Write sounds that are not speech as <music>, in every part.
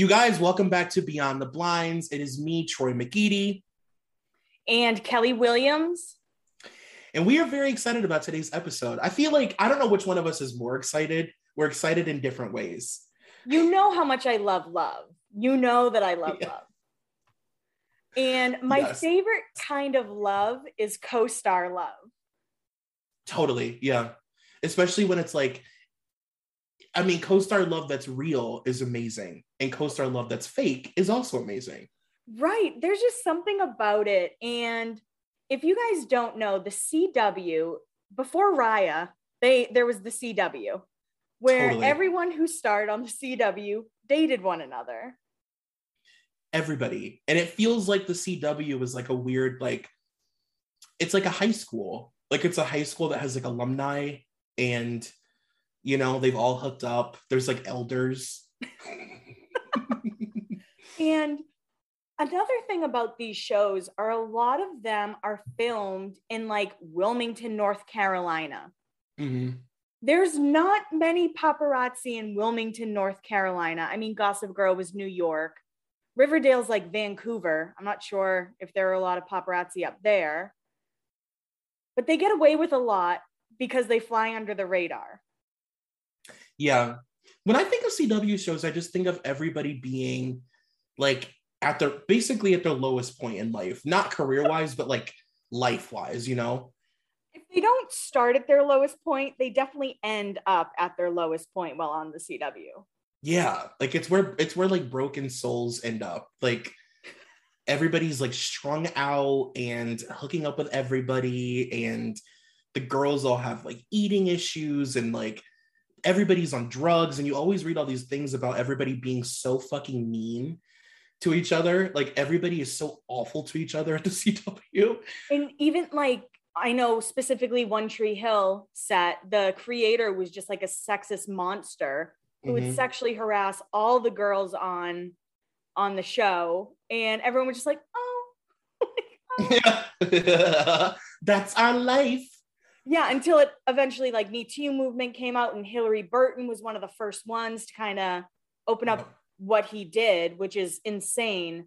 You guys, welcome back to Beyond the Blinds. It is me, Troy McGeady. And Kelly Williams. And we are very excited about today's episode. I feel like I don't know which one of us is more excited. We're excited in different ways. You know how much I love love. You know that I love <laughs> yeah. love. And my yes. favorite kind of love is co star love. Totally. Yeah. Especially when it's like I mean, co-star love that's real is amazing, and co-star love that's fake is also amazing. Right. There's just something about it. And if you guys don't know, the CW before Raya, they there was the CW where totally. everyone who starred on the CW dated one another. Everybody. And it feels like the CW was like a weird like it's like a high school. Like it's a high school that has like alumni and you know, they've all hooked up. There's like elders. and another thing about these shows are a lot of them are filmed in like Wilmington, North Carolina. Mm-hmm. There's not many paparazzi in Wilmington, North Carolina. I mean, Gossip Girl was New York. Riverdale's like Vancouver. I'm not sure if there are a lot of paparazzi up there, but they get away with a lot because they fly under the radar. Yeah. When I think of CW shows, I just think of everybody being like at their basically at their lowest point in life, not career wise, but like life wise, you know? If they don't start at their lowest point, they definitely end up at their lowest point while on the CW. Yeah. Like it's where it's where like broken souls end up. Like everybody's like strung out and hooking up with everybody and the girls all have like eating issues and like everybody's on drugs and you always read all these things about everybody being so fucking mean to each other like everybody is so awful to each other at the <laughs> cw and even like i know specifically one tree hill set the creator was just like a sexist monster who mm-hmm. would sexually harass all the girls on on the show and everyone was just like oh, <laughs> oh. <laughs> that's our life yeah until it eventually like me too movement came out and hilarie burton was one of the first ones to kind of open up what he did which is insane.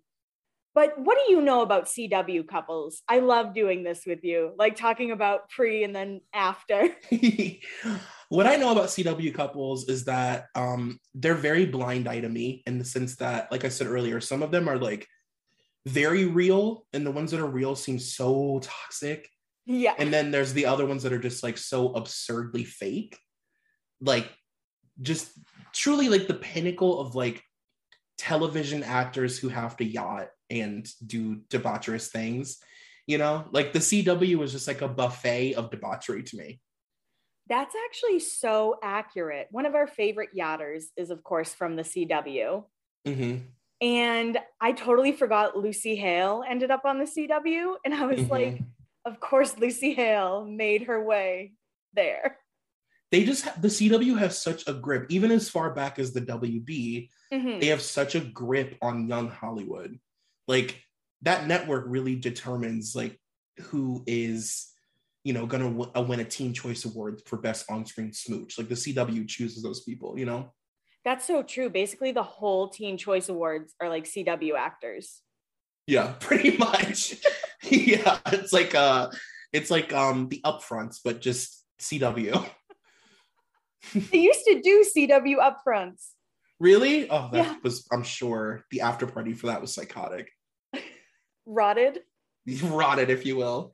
But what do you know about cw couples? I love doing this with you like talking about pre and then after. <laughs> What i know about cw couples is that um, they're very blind eye to me in the sense that like i said earlier some of them are like very real and the ones that are real seem so toxic yeah. And then there's the other ones that are just like so absurdly fake. Like just truly like the pinnacle of like television actors who have to yacht and do debaucherous things. You know, like the CW was just like a buffet of debauchery to me. That's actually so accurate. One of our favorite yachters is, of course, from the CW. Mm-hmm. And I totally forgot Lucy Hale ended up on the CW. And I was mm-hmm. like, of course, Lucy Hale made her way there. They just the CW has such a grip, even as far back as the WB. Mm-hmm. They have such a grip on young Hollywood. Like that network really determines like who is you know, gonna w- uh, win a Teen Choice Award for Best On-Screen Smooch. Like the CW chooses those people, you know. That's so true. Basically, the whole Teen Choice Awards are like CW actors. Yeah, <laughs> pretty much. <laughs> yeah, it's like uh, it's like um the upfronts, but just CW. they used to do CW upfronts. Really? Oh, that Yeah. was. I'm sure the after party for that was psychotic, <laughs> Rotted. <laughs> rotted, if you will.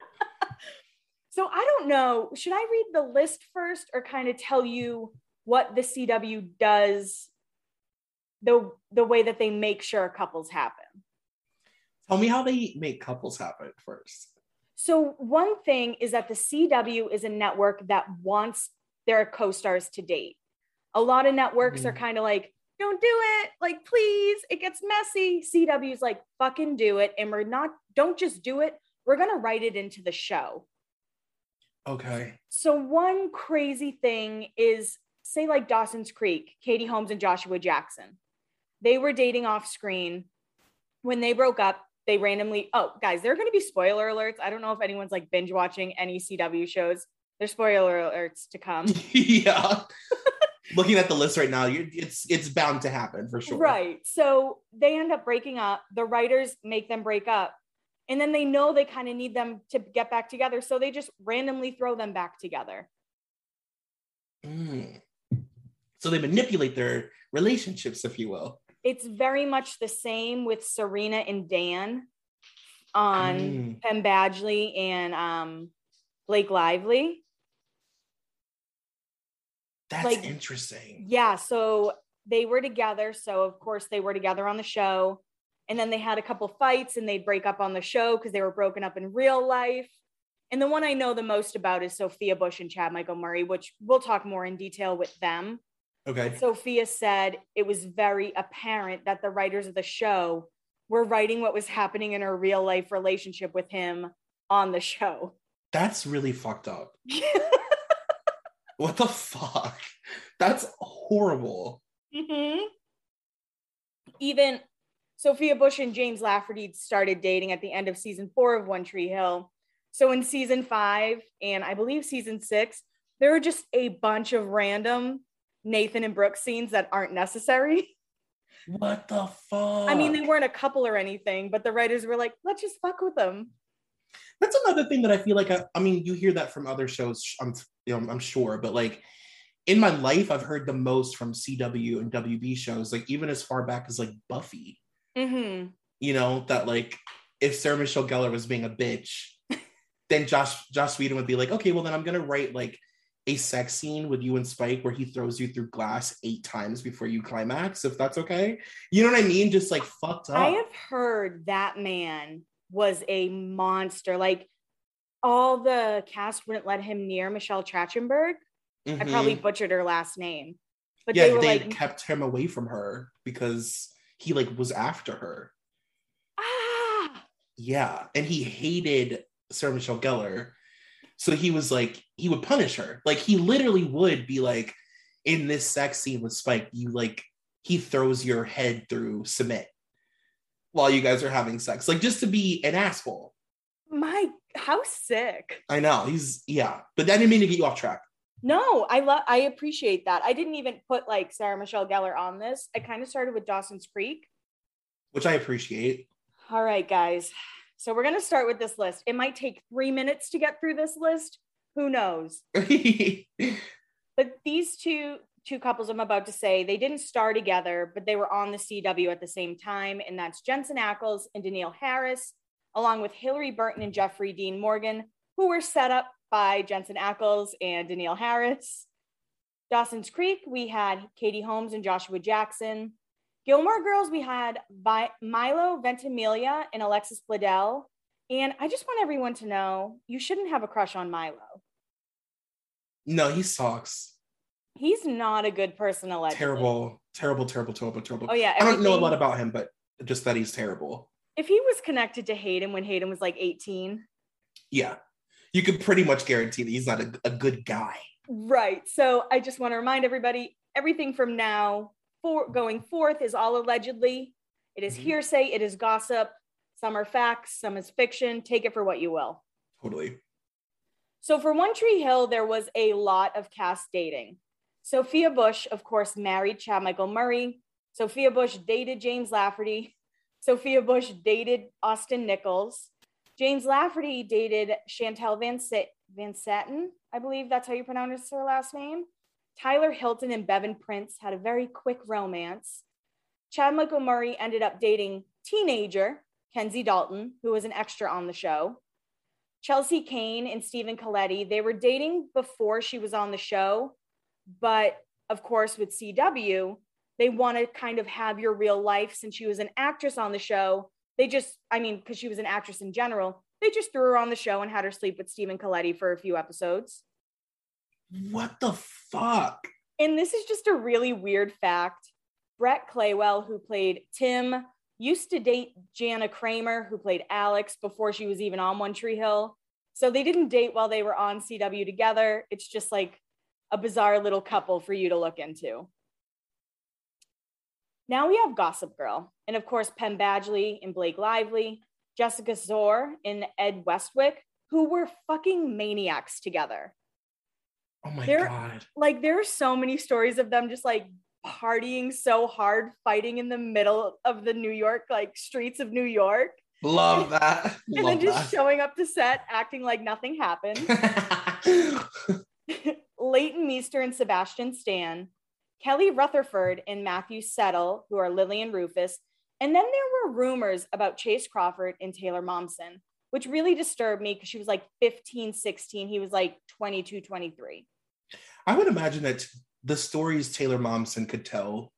So I don't know. Should I read the list first or kind of tell you what the CW does the the way that they make sure couples happen? Tell me how they make couples happen first. So one thing is that the CW is a network that wants their co-stars to date. A lot of networks are Mhm. kind of like, don't do it, like please, it gets messy. CW's like, fucking do it. And we're not, don't just do it. We're gonna write it into the show. Okay. So one crazy thing is say like Dawson's Creek, Katie Holmes and Joshua Jackson. They were dating off screen. When they broke up, they randomly oh guys, there are going to be spoiler alerts. I don't know if anyone's like binge watching any CW shows. There's spoiler alerts to come. <laughs> yeah. Looking at the list right now, you, it's it's bound to happen for sure. Right. So they end up breaking up. The writers make them break up. And then they know they kind of need them to get back together. So they just randomly throw them back together. Mm. So they manipulate their relationships, if you will. It's very much the same with Serena and Dan on Mm. Penn Badgley and um, Blake Lively. That's Like- interesting. Yeah, so they were together. So of course they were together on the show, and then they had a couple fights, and they'd break up on the show because they were broken up in real life. And the one I know the most about is Sophia Bush and Chad Michael Murray, which we'll talk more in detail with them. Okay. Sophia said it was very apparent that the writers of the show were writing what was happening in her real life relationship with him on the show. That's really fucked up. <laughs> What the fuck? That's horrible. Mhm. Even Sophia Bush and James Lafferty started dating at the end of season four of One Tree Hill. So in season five and I believe season six, there were just a bunch of random Nathan and Brooke scenes that aren't necessary. What the fuck? I mean, they weren't a couple or anything, but the writers were like, let's just fuck with them. That's another thing that I feel like I, I mean, you hear that from other shows. I'm, you know, I'm sure, but like in my life, I've heard the most from CW and WB shows. Like even as far back as like Buffy. Mm-hmm. You know that like if Sarah Michelle Gellar was being a bitch, <laughs> then Josh Josh Whedon would be like, okay, well then I'm gonna write like a sex scene with you and Spike where he throws you through glass eight times before you climax, if that's okay. You know what I mean? Just like fucked up. I have heard that man was a monster. Like all the cast wouldn't let him near Michelle Trachtenberg. I Mhm. probably butchered her last name, but yeah, they they, like, kept him away from her because he like was after her. ah, Yeah, and he hated Sarah Michelle Gellar, so he was like he would punish her. Like he literally would be like, in this sex scene with Spike, you like he throws your head through cement while you guys are having sex, like just to be an asshole. my, how sick. I know he's yeah, but that didn't mean to get you off track. No, I love, I appreciate that. I didn't even put like Sarah Michelle Gellar on this. I kind of started with Dawson's Creek. which I appreciate. All right, guys. So we're going to start with this list. It might take three minutes to get through this list. Who knows? <laughs> But these two two couples I'm about to say, they didn't star together, but they were on the CW at the same time, and that's Jensen Ackles and Danneel Harris, along with Hilarie Burton and Jeffrey Dean Morgan, who were set up by Jensen Ackles and Danneel Harris. Dawson's Creek, we had Katie Holmes and Joshua Jackson. Gilmore Girls, we had Milo Ventimiglia and Alexis Bledel. And I just want everyone to know you shouldn't have a crush on Milo. no, he sucks. He's not a good person, allegedly. Terrible, terrible, terrible, terrible, terrible. Oh yeah, I don't know a lot about him, but just that he's terrible. If he was connected to Hayden when Hayden was like 18, Yeah. You could pretty much guarantee that he's not a, a good guy. right? So I just want to remind everybody, everything from now for going forth is all allegedly. It is Mhm. hearsay. It is gossip. Some are facts. Some is fiction. Take it for what you will. Totally. So for One Tree Hill, there was a lot of cast dating. Sophia Bush, of course, married Chad Michael Murray. Sophia Bush dated James Lafferty. <laughs> Sophia Bush dated Austin Nichols. James Lafferty dated Chantel Van, Sa- Van Satin. I believe that's how you pronounce her last name. Tyler Hilton and Bevin Prince had a very quick romance. Chad Michael Murray ended up dating teenager Kenzie Dalton, who was an extra on the show. Chelsea Kane and Stephen Colletti, they were dating before she was on the show, but of course, with CW, they want to kind of have your real life since she was an actress on the show. They just, I mean, because she was an actress in general, they just threw her on the show and had her sleep with Stephen Colletti for a few episodes. What the fuck? And this is just a really weird fact. Brett Claywell, who played Tim, used to date Jana Kramer, who played Alex before she was even on One Tree Hill. So they didn't date while they were on CW together. It's just like a bizarre little couple for you to look into. Now we have Gossip Girl, and of course, Penn Badgley and Blake Lively, Jessica Szohr and Ed Westwick, who were fucking maniacs together. Oh my They're- god. Like, there are so many stories of them just like partying so hard, fighting in the middle of the New York, like streets of New York, Love <laughs> that. and Love then just showing up to set acting like nothing happened. that. <laughs> Leighton Meester and Sebastian Stan, Kelly Rutherford and Matthew Settle, who are Lily and Rufus. And then there were rumors about Chace Crawford and Taylor Momsen, which really disturbed me because she was like 15, 16. He was like 22, 23. I would imagine that the stories Taylor Momsen could tell.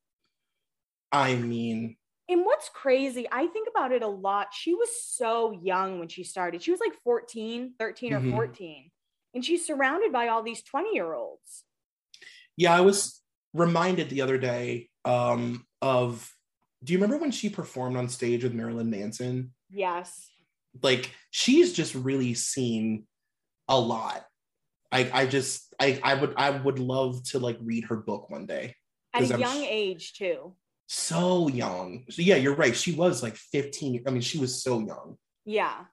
I mean, And what's crazy, I think about it a lot. She was so young when she started. She was like 14, 13 Mhm. or 14. And she's surrounded by all these 20 year olds. yeah, I was reminded the other day um, of. Do you remember when she performed on stage with Marilyn Manson? Yes. Like she's just really seen a lot. I I just I I would I would love to like read her book one day. At a I'm young sh- age, too. So young. So yeah, you're right. She was like 15. I mean, she was so young. Yeah.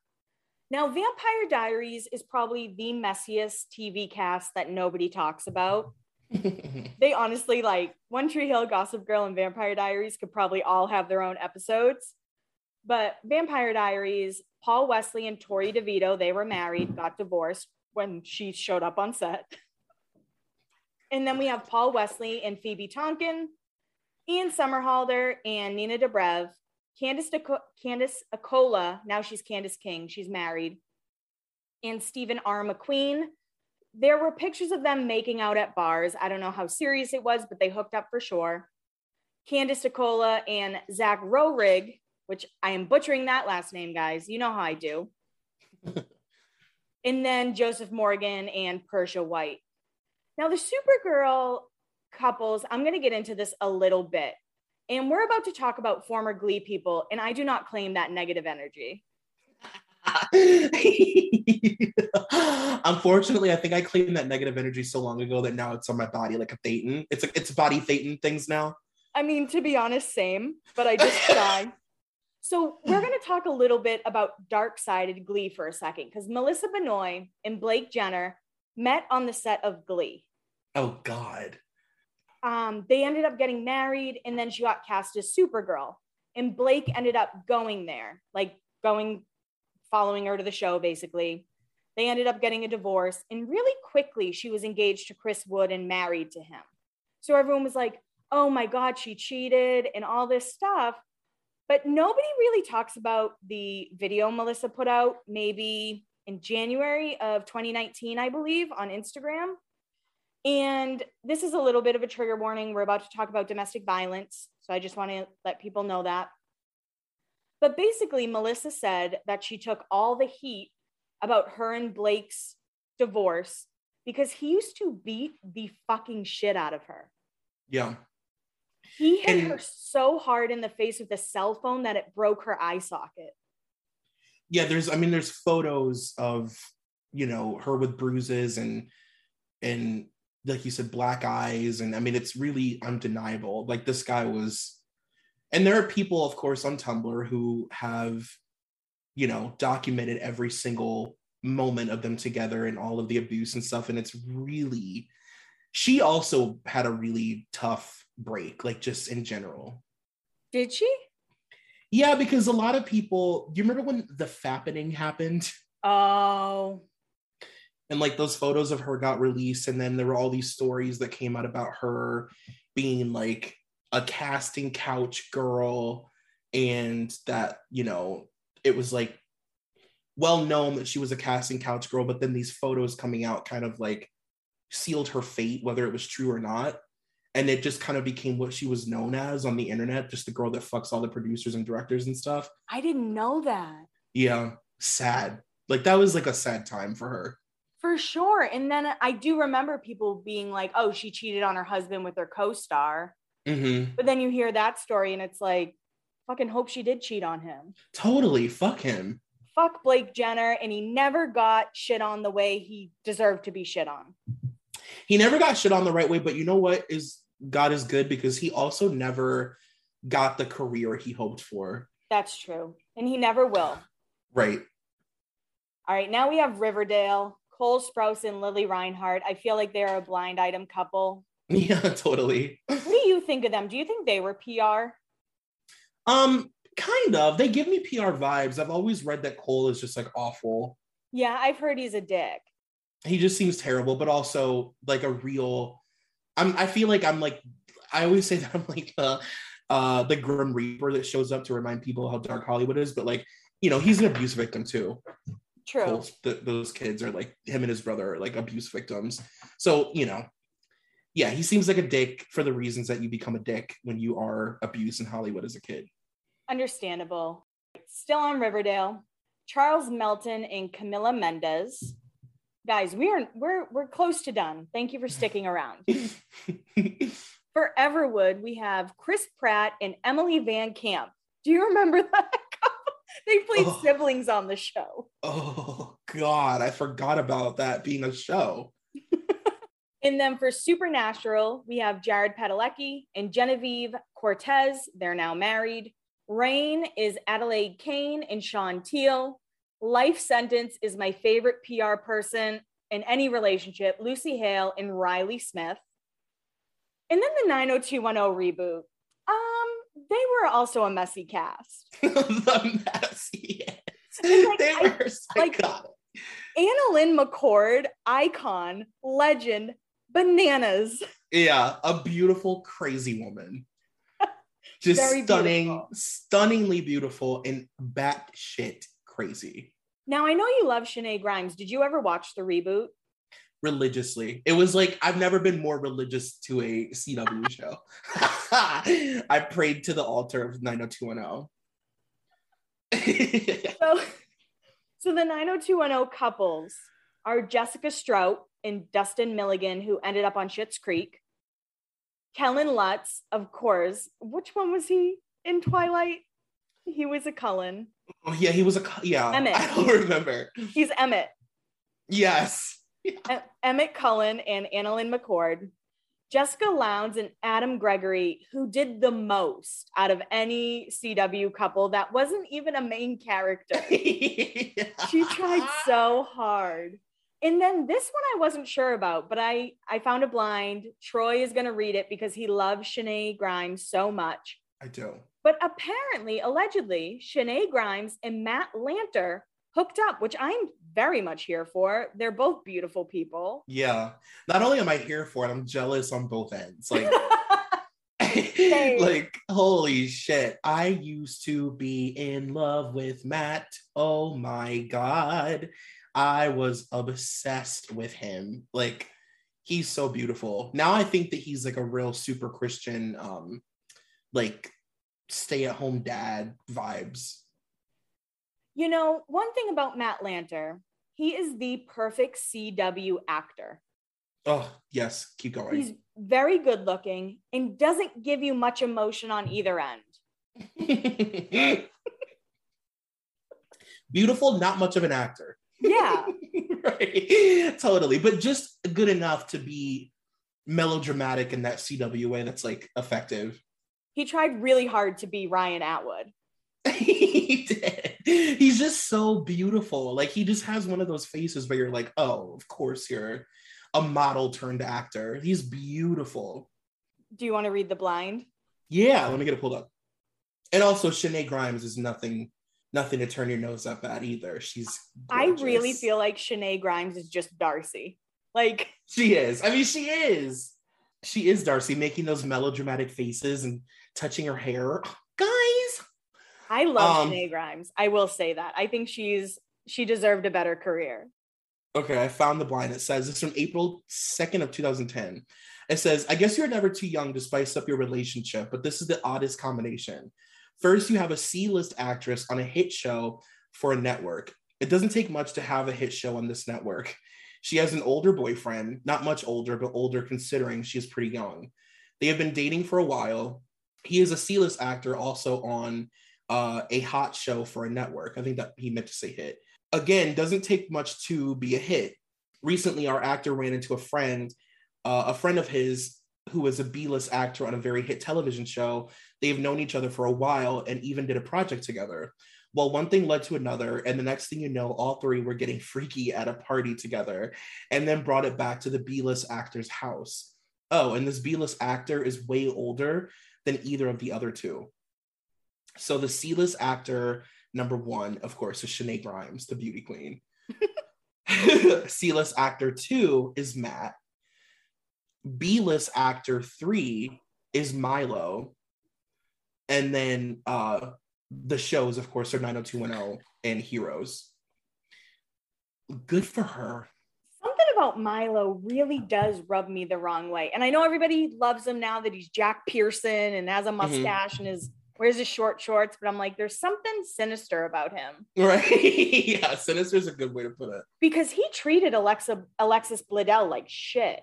Now, Vampire Diaries is probably the messiest TV cast that nobody talks about. <laughs> They honestly like One Tree Hill, Gossip Girl, and Vampire Diaries could probably all have their own episodes. But Vampire Diaries, Paul Wesley and Torrey DeVitto, they were married, got divorced when she showed up on set. And then we have Paul Wesley and Phoebe Tonkin, Ian Somerhalder and Nina Dobrev, Candice, Deco- Candice Accola, now she's Candice King, she's married, and Stephen R. McQueen. There were pictures of them making out at bars. I don't know how serious it was, but they hooked up for sure. Candice Accola and Zach Roerig, which I am butchering that last name, guys. You know how I do. <laughs> and then Joseph Morgan and Persia White. Now, the Supergirl couples, I'm going to get into this a little bit. And we're about to talk about former Glee people, and I do not claim that negative energy. <laughs> Unfortunately, I think I claimed that negative energy so long ago that now it's on my body like a Thetan. It's like it's body Thetan things now. I mean, to be honest, same, but I just try. <laughs> So we're going to talk a little bit about dark-sided Glee for a second, because Melissa Benoist and Blake Jenner met on the set of Glee. Oh God. Um, they ended up getting married, and then she got cast as Supergirl. And Blake ended up going there, like going, following her to the show, basically. They ended up getting a divorce, and really quickly, she was engaged to Chris Wood and married to him. So everyone was like, oh my God, she cheated and all this stuff. But nobody really talks about the video Melissa put out maybe in January of 2019, I believe, on Instagram. And this is a little bit of a trigger warning. We're about to talk about domestic violence. So I just want to let people know that. But basically, Melissa said that she took all the heat about her and Blake's divorce because he used to beat the fucking shit out of her. Yeah. He hit And- her so hard in the face with a cell phone that it broke her eye socket. Yeah, there's I mean there's photos of, you know, her with bruises and and like you said, black eyes. And I mean it's really undeniable. Like this guy was and there are people, of course, on Tumblr who have, you know, documented every single moment of them together and all of the abuse and stuff. And it's really, she also had a really tough break, like just in general. Did she? Yeah, because a lot of people, you remember when the fappening happened? Oh, and like those photos of her got released and then there were all these stories that came out about her being like a casting couch girl and that you know it was like well known that she was a casting couch girl but then these photos coming out kind of like sealed her fate whether it was true or not and it just kind of became what she was known as on the internet just the girl that fucks all the producers and directors and stuff I didn't know that. yeah sad like that was like a sad time for her For sure. And then I do remember people being like, oh, she cheated on her husband with her co star. mm-hmm. But then you hear that story and it's like, fucking hope she did cheat on him. totally fuck him Fuck Blake Jenner. And he never got shit on the way he deserved to be shit on. he never got shit on the right way but you know what is god is good because he also never got the career he hoped for That's true. And he never will. right All right. Now we have Riverdale, Cole Sprouse and Lili Reinhart. I feel like they're a blind item couple. <laughs> yeah totally What do you think of them? Do you think they were PR? um kind of they give me pr vibes i've always read that cole is just like awful Yeah, I've heard he's a dick. he just seems terrible but also like a real i'm i feel like i'm like i always say <laughs> that i'm like the uh the grim reaper that shows up to remind people how dark hollywood is but like you know he's an abuse victim too True. Cole's, th- those kids are like him and his brother are like abuse victims. So, you know, yeah, he seems like a dick for the reasons that you become a dick when you are abused in Hollywood as a kid. Understandable. Still on Riverdale, Charles Melton and Camila Mendes. Guys, we are we're we're close to done. Thank you for sticking around. <laughs> For Everwood, we have Chris Pratt and Emily Van Camp. Do you remember that? they played Oh. siblings on the show. oh God, I forgot about that being a show. <laughs> And then for Supernatural, we have Jared Padalecki and Genevieve Cortese. They're now married. Reign is Adelaide Kane and Sean Teale. Life Sentence is my favorite PR person in any relationship, Lucy Hale and Riley Smith. And then the 90210 reboot. Um, they were also a messy cast. <laughs> the messy. Like, they I- were like- psychotic. AnnaLynne McCord, icon, legend, bananas. yeah, a beautiful, crazy woman. <laughs> Just Very stunning, beautiful. stunningly beautiful and batshit crazy. Now I know you love Shenae Grimes. Did you ever watch the reboot? religiously. It was like I've never been more religious to a CW show. <laughs> I prayed to the altar of 90210. <laughs> So, so the 90210 couples are Jessica Stroup and Dustin Milligan, who ended up on Schitt's Creek. Kellan Lutz, of course. Which one was he in Twilight? He was a Cullen. oh yeah, he was a yeah. Emmett. I don't <laughs> remember. He's Emmett. Yes. E- Emmett Cullen and AnnaLynne McCord. Jessica Lowndes and Adam Gregory, who did the most out of any CW couple that wasn't even a main character. <laughs> she tried so hard. And then this one I wasn't sure about, but I I found a blind. Troy is gonna read it because he loves Shenae Grimes so much. I do. But apparently, allegedly, Shenae Grimes and Matt Lanter hooked up, which I'm very much here for. They're both beautiful people. Yeah. Not only am I here for it, I'm jealous on both ends. Like <laughs> <laughs> like holy shit i used to be in love with matt oh my god i was obsessed with him like he's so beautiful now i think that he's like a real super christian um like stay at home dad vibes you know, one thing about Matt Lanter, he is the perfect CW actor. oh yes keep going He's very good looking and doesn't give you much emotion on either end. <laughs> beautiful not much of an actor Yeah. <laughs> right totally but just good enough to be melodramatic in that cw way that's like effective he tried really hard to be Ryan Atwood. <laughs> he did. He's just so beautiful. Like he just has one of those faces where you're like, oh, of course you're a model turned actor. He's beautiful. Do you want to read the blind? Yeah, let me get it pulled up. And also, Shenae Grimes is nothing, nothing to turn your nose up at either. She's. Gorgeous. I really feel like Shenae Grimes is just Darcy. Like she is. I mean, she is. She is Darcy, making those melodramatic faces and touching her hair. <gasps> Guys, I love um, Grimes. I will say that. I think she's she deserved a better career. Okay, I found the blind. It says it's from April 2nd of 2010. It says, I guess you're never too young to spice up your relationship, but this is the oddest combination. First, you have a C-list actress on a hit show for a network. It doesn't take much to have a hit show on this network. She has an older boyfriend, not much older, but older considering she's pretty young. They have been dating for a while. He is a C-list actor also on uh, a hot show for a network. I think that he meant to say hit. Again, doesn't take much to be a hit. Recently, our actor ran into a friend, uh, a friend of his who was a B-list actor on a very hit television show. They've known each other for a while and even did a project together. Well, one thing led to another, and the next thing you know, all three were getting freaky at a party together, and then brought it back to the B-list actor's house. Oh, and this B-list actor is way older than either of the other two. So the C-list actor number one, of course, is Shenae Grimes, the beauty queen. <laughs> C-list actor two is Matt. B-list actor three is Milo. And then uh the shows, of course, are 90210 and Heroes. Good for her. Something about Milo really does rub me the wrong way. And I know everybody loves him now that he's Jack Pearson and has a mm-hmm. mustache mm-hmm. and his wears his short shorts, but I'm like, there's something sinister about him. Right. <laughs> yeah, sinister is a good way to put it. Because he treated Alexa Alexis Bledel like shit.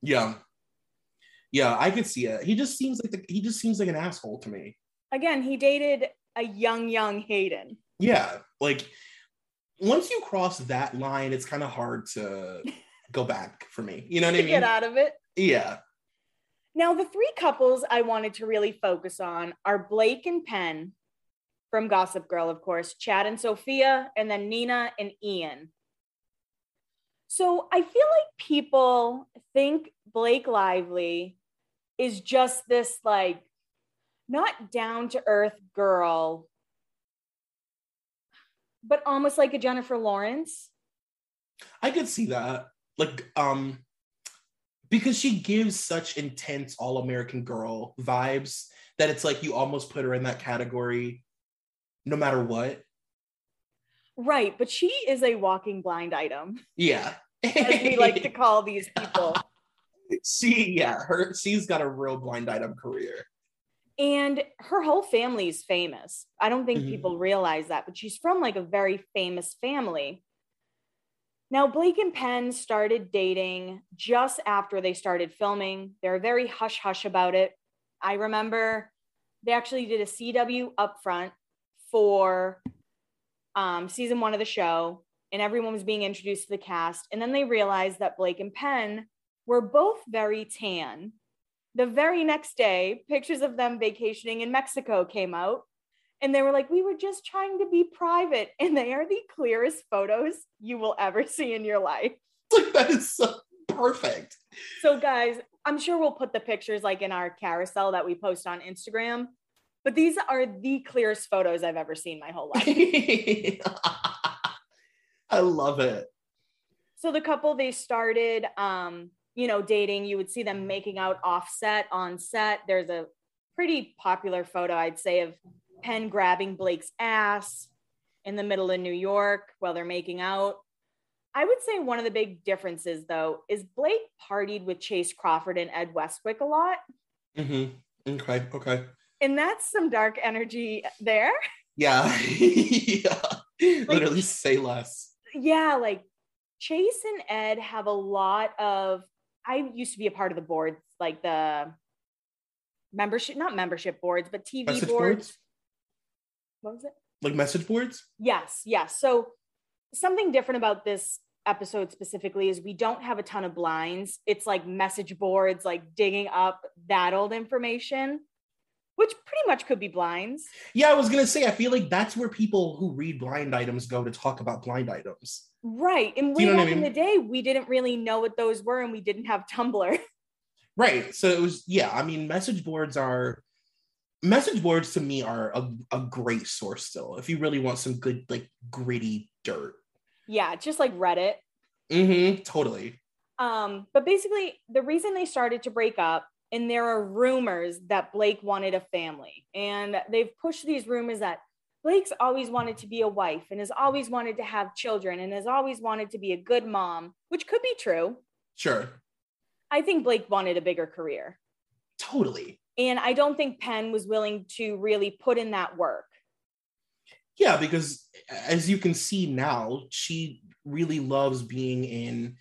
Yeah. Yeah, I could see it. He just seems like the, he just seems like an asshole to me. Again, he dated a young, young Hayden. Yeah. Like once you cross that line, it's kind of hard to go back for me. You know what I mean? Get out of it. Yeah. Now, the three couples I wanted to really focus on are Blake and Penn from Gossip Girl, of course, Chad and Sophia, and then Nina and Ian. So I feel like people think Blake Lively is just this like not down to earth girl, but almost like a Jennifer Lawrence. I could see that. Like, um, because she gives such intense all American girl vibes that it's like you almost put her in that category no matter what. Right, but she is a walking blind item. Yeah. as we like to call these people. <laughs> she yeah, her she's got a real blind item career. And her whole family is famous. I don't think mm-hmm. people realize that, but she's from like a very famous family. Now, Blake and Penn started dating just after they started filming. They're very hush hush about it. I remember they actually did a CW upfront for um, season one of the show, and everyone was being introduced to the cast. And then they realized that Blake and Penn were both very tan. The very next day, pictures of them vacationing in Mexico came out, and they were like, we were just trying to be private. <laughs> And they are the clearest photos you will ever see in your life. Like, that is so perfect. So, guys, I'm sure we'll put the pictures like in our carousel that we post on Instagram. But these are the clearest photos I've ever seen my whole life. <laughs> I love it. So the couple they started um, you know, dating, you would see them making out offset on set. There's a pretty popular photo, I'd say, of Penn grabbing Blake's ass in the middle of New York while they're making out. I would say one of the big differences, though, is Blake partied with Chace Crawford and Ed Westwick a lot. Mm-hmm. Okay. Okay. And that's some dark energy there. <laughs> Yeah. <laughs> yeah. Like, Literally say less. Yeah. Like Chace and Ed have a lot of, I used to be a part of the boards, like the membership, not membership boards, but TV boards. boards what was it? Like message boards? Yes, yes. So something different about this episode specifically is we don't have a ton of blinds. It's like message boards, like digging up that old information. which pretty much could be blinds. Yeah, I was gonna say, I feel like that's where people who read blind items go to talk about blind items. Right. And way you know back I in the day, we didn't really know what those were and we didn't have Tumblr. <laughs> Right. So it was, yeah, I mean, message boards are message boards to me are a, a great source still. If you really want some good, like gritty dirt. yeah, just like Reddit. Mm-hmm. Totally. Um, but basically, the reason they started to break up, and there are rumors that Blake wanted a family, and they've pushed these rumors that Blake's always wanted to be a wife and has always wanted to have children and has always wanted to be a good mom, which could be true. Sure. I think Blake wanted a bigger career. Totally. And I don't think Penn was willing to really put in that work. Yeah, because as you can see now, she really loves being in,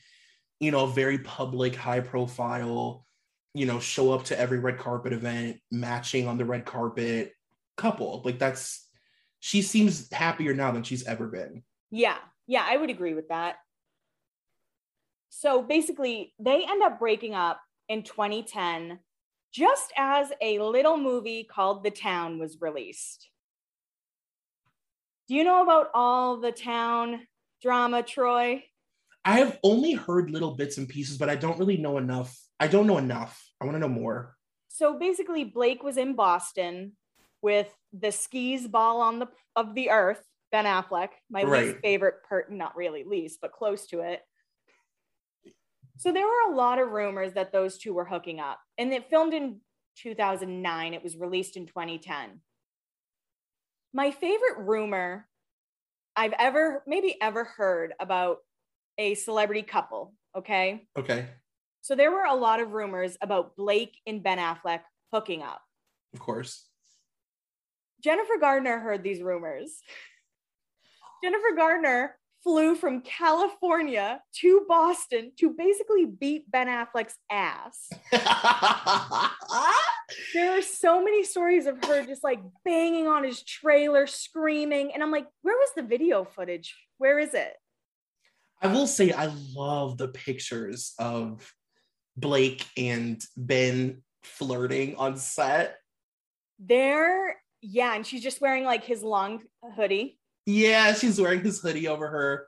you know, a very public, high profile, you know, show up to every red carpet event, matching on the red carpet couple. Like that's she seems happier now than she's ever been. Yeah, yeah, I would agree with that. So basically, they end up breaking up in 2010, just as a little movie called The Town was released. Do you know about all the town drama, Troy? I have only heard little bits and pieces, but I don't really know enough. I don't know enough. I want to know more. So basically, Blake was in Boston with the skis ball on the of the earth, Ben Affleck, my least favorite part, not really least, but close to it. So there were a lot of rumors that those two were hooking up. And it filmed in 2009. It was released in 2010. My favorite rumor I've ever, maybe ever heard about a celebrity couple, okay? Okay. So there were a lot of rumors about Blake and Ben Affleck hooking up. Of course. Jennifer Gardner heard these rumors. Jennifer Gardner flew from California to Boston to basically beat Ben Affleck's ass. <laughs> There are so many stories of her just like banging on his trailer, screaming. And I'm like, where was the video footage? Where is it? I will say I love the pictures of Blake and Ben flirting on set. There, yeah. And she's just wearing like his long hoodie. Yeah, she's wearing his hoodie over her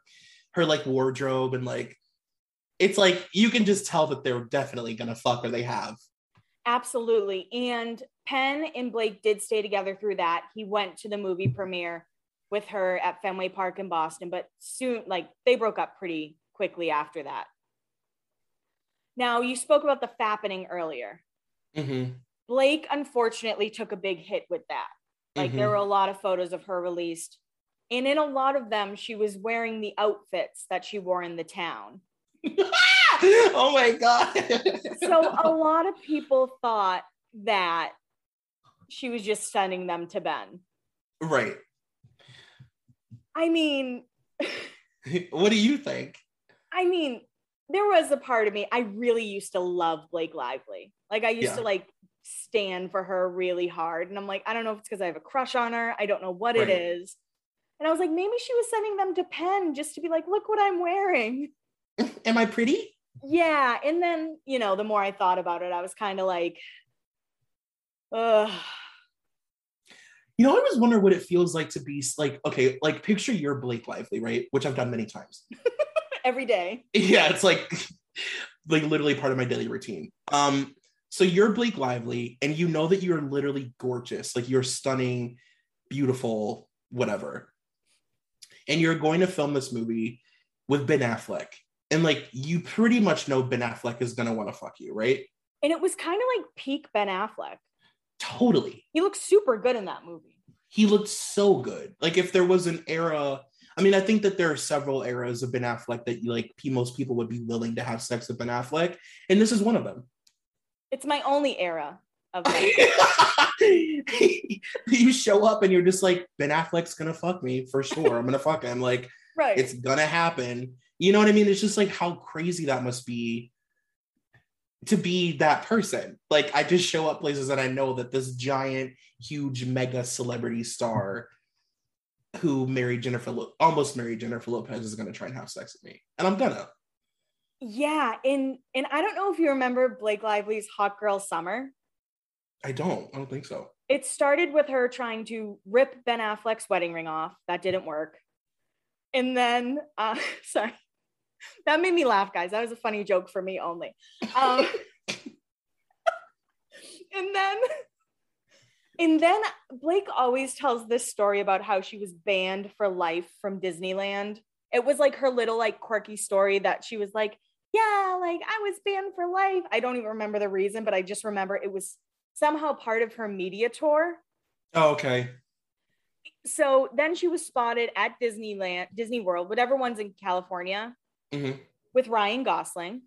her like wardrobe and like it's like you can just tell that they're definitely gonna fuck or they have. Absolutely. And Penn and Blake did stay together through that. He went to the movie premiere with her at Fenway Park in Boston, but soon, like, they broke up pretty quickly after that. Now, you spoke about the fappening earlier. Mm-hmm. Blake unfortunately took a big hit with that. Like, Mhm. there were a lot of photos of her released. And in a lot of them, she was wearing the outfits that she wore in the town. <laughs> oh my god. so a <laughs> lot of people thought that she was just sending them to Ben. right. I mean, <laughs> What do you think? I mean, there was a part of me I really used to love Blake Lively. Like I used Yeah. to like stand for her really hard, and I'm like, I don't know if it's because I have a crush on her. I don't know what Right. it is. And I was like, maybe she was sending them to Penn just to be like, look what I'm wearing. <laughs> Am I pretty? Yeah. And then, you know, the more I thought about it, I was kind of like, ugh. You know, I always wonder what it feels like to be like, okay, like picture your Blake Lively, right? Which I've done many times. <laughs> every day. <laughs> Yeah, it's like like literally part of my daily routine. Um, so you're Blake Lively, and you know that you're literally gorgeous, like you're stunning, beautiful, whatever. And you're going to film this movie with Ben Affleck. And like you pretty much know Ben Affleck is gonna want to fuck you, right? And it was kind of like peak Ben Affleck. Totally. He looked super good in that movie. He looked so good. Like if there was an era, I mean, I think that there are several eras of Ben Affleck that like most people would be willing to have sex with Ben Affleck, and this is one of them. It's my only era of that. <laughs> you show up and you're just like Ben Affleck's gonna fuck me for sure. I'm gonna fuck him. Like <laughs> right. it's gonna happen. You know what I mean? It's just like how crazy that must be to be that person. Like I just show up places and I know that this giant, huge, mega celebrity star who married Jennifer, Lo- almost married Jennifer Lopez, is gonna try and have sex with me, and I'm gonna. Yeah, and and I don't know if you remember Blake Lively's Hot Girl Summer. I don't. I don't think so. It started with her trying to rip Ben Affleck's wedding ring off. That didn't work. And then, uh, <laughs> sorry, that made me laugh, guys. That was a funny joke for me only. Um, <laughs> and then, and then Blake always tells this story about how she was banned for life from Disneyland. It was like her little like quirky story that she was like, yeah, like I was banned for life. I don't even remember the reason, but I just remember it was somehow part of her media tour. Oh, okay. So then she was spotted at Disneyland, Disney World, whatever one's in California, Mhm. with Ryan Gosling.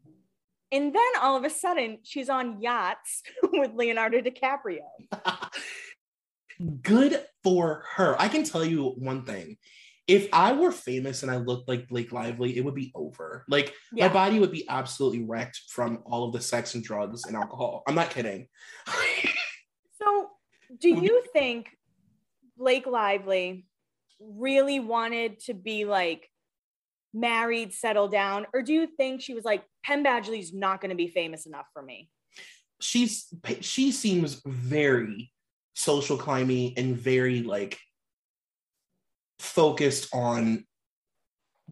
And then all of a sudden, she's on yachts <laughs> with Leonardo DiCaprio. <laughs> Good for her. I can tell you one thing. If I were famous and I looked like Blake Lively, it would be over. Like Yeah. my body would be absolutely wrecked from all of the sex and drugs and alcohol. I'm not kidding. <laughs> So, do you think Blake Lively really wanted to be like married, settle down, or do you think she was like, Penn Badgley's not going to be famous enough for me? She's she seems very social climbing and very like focused on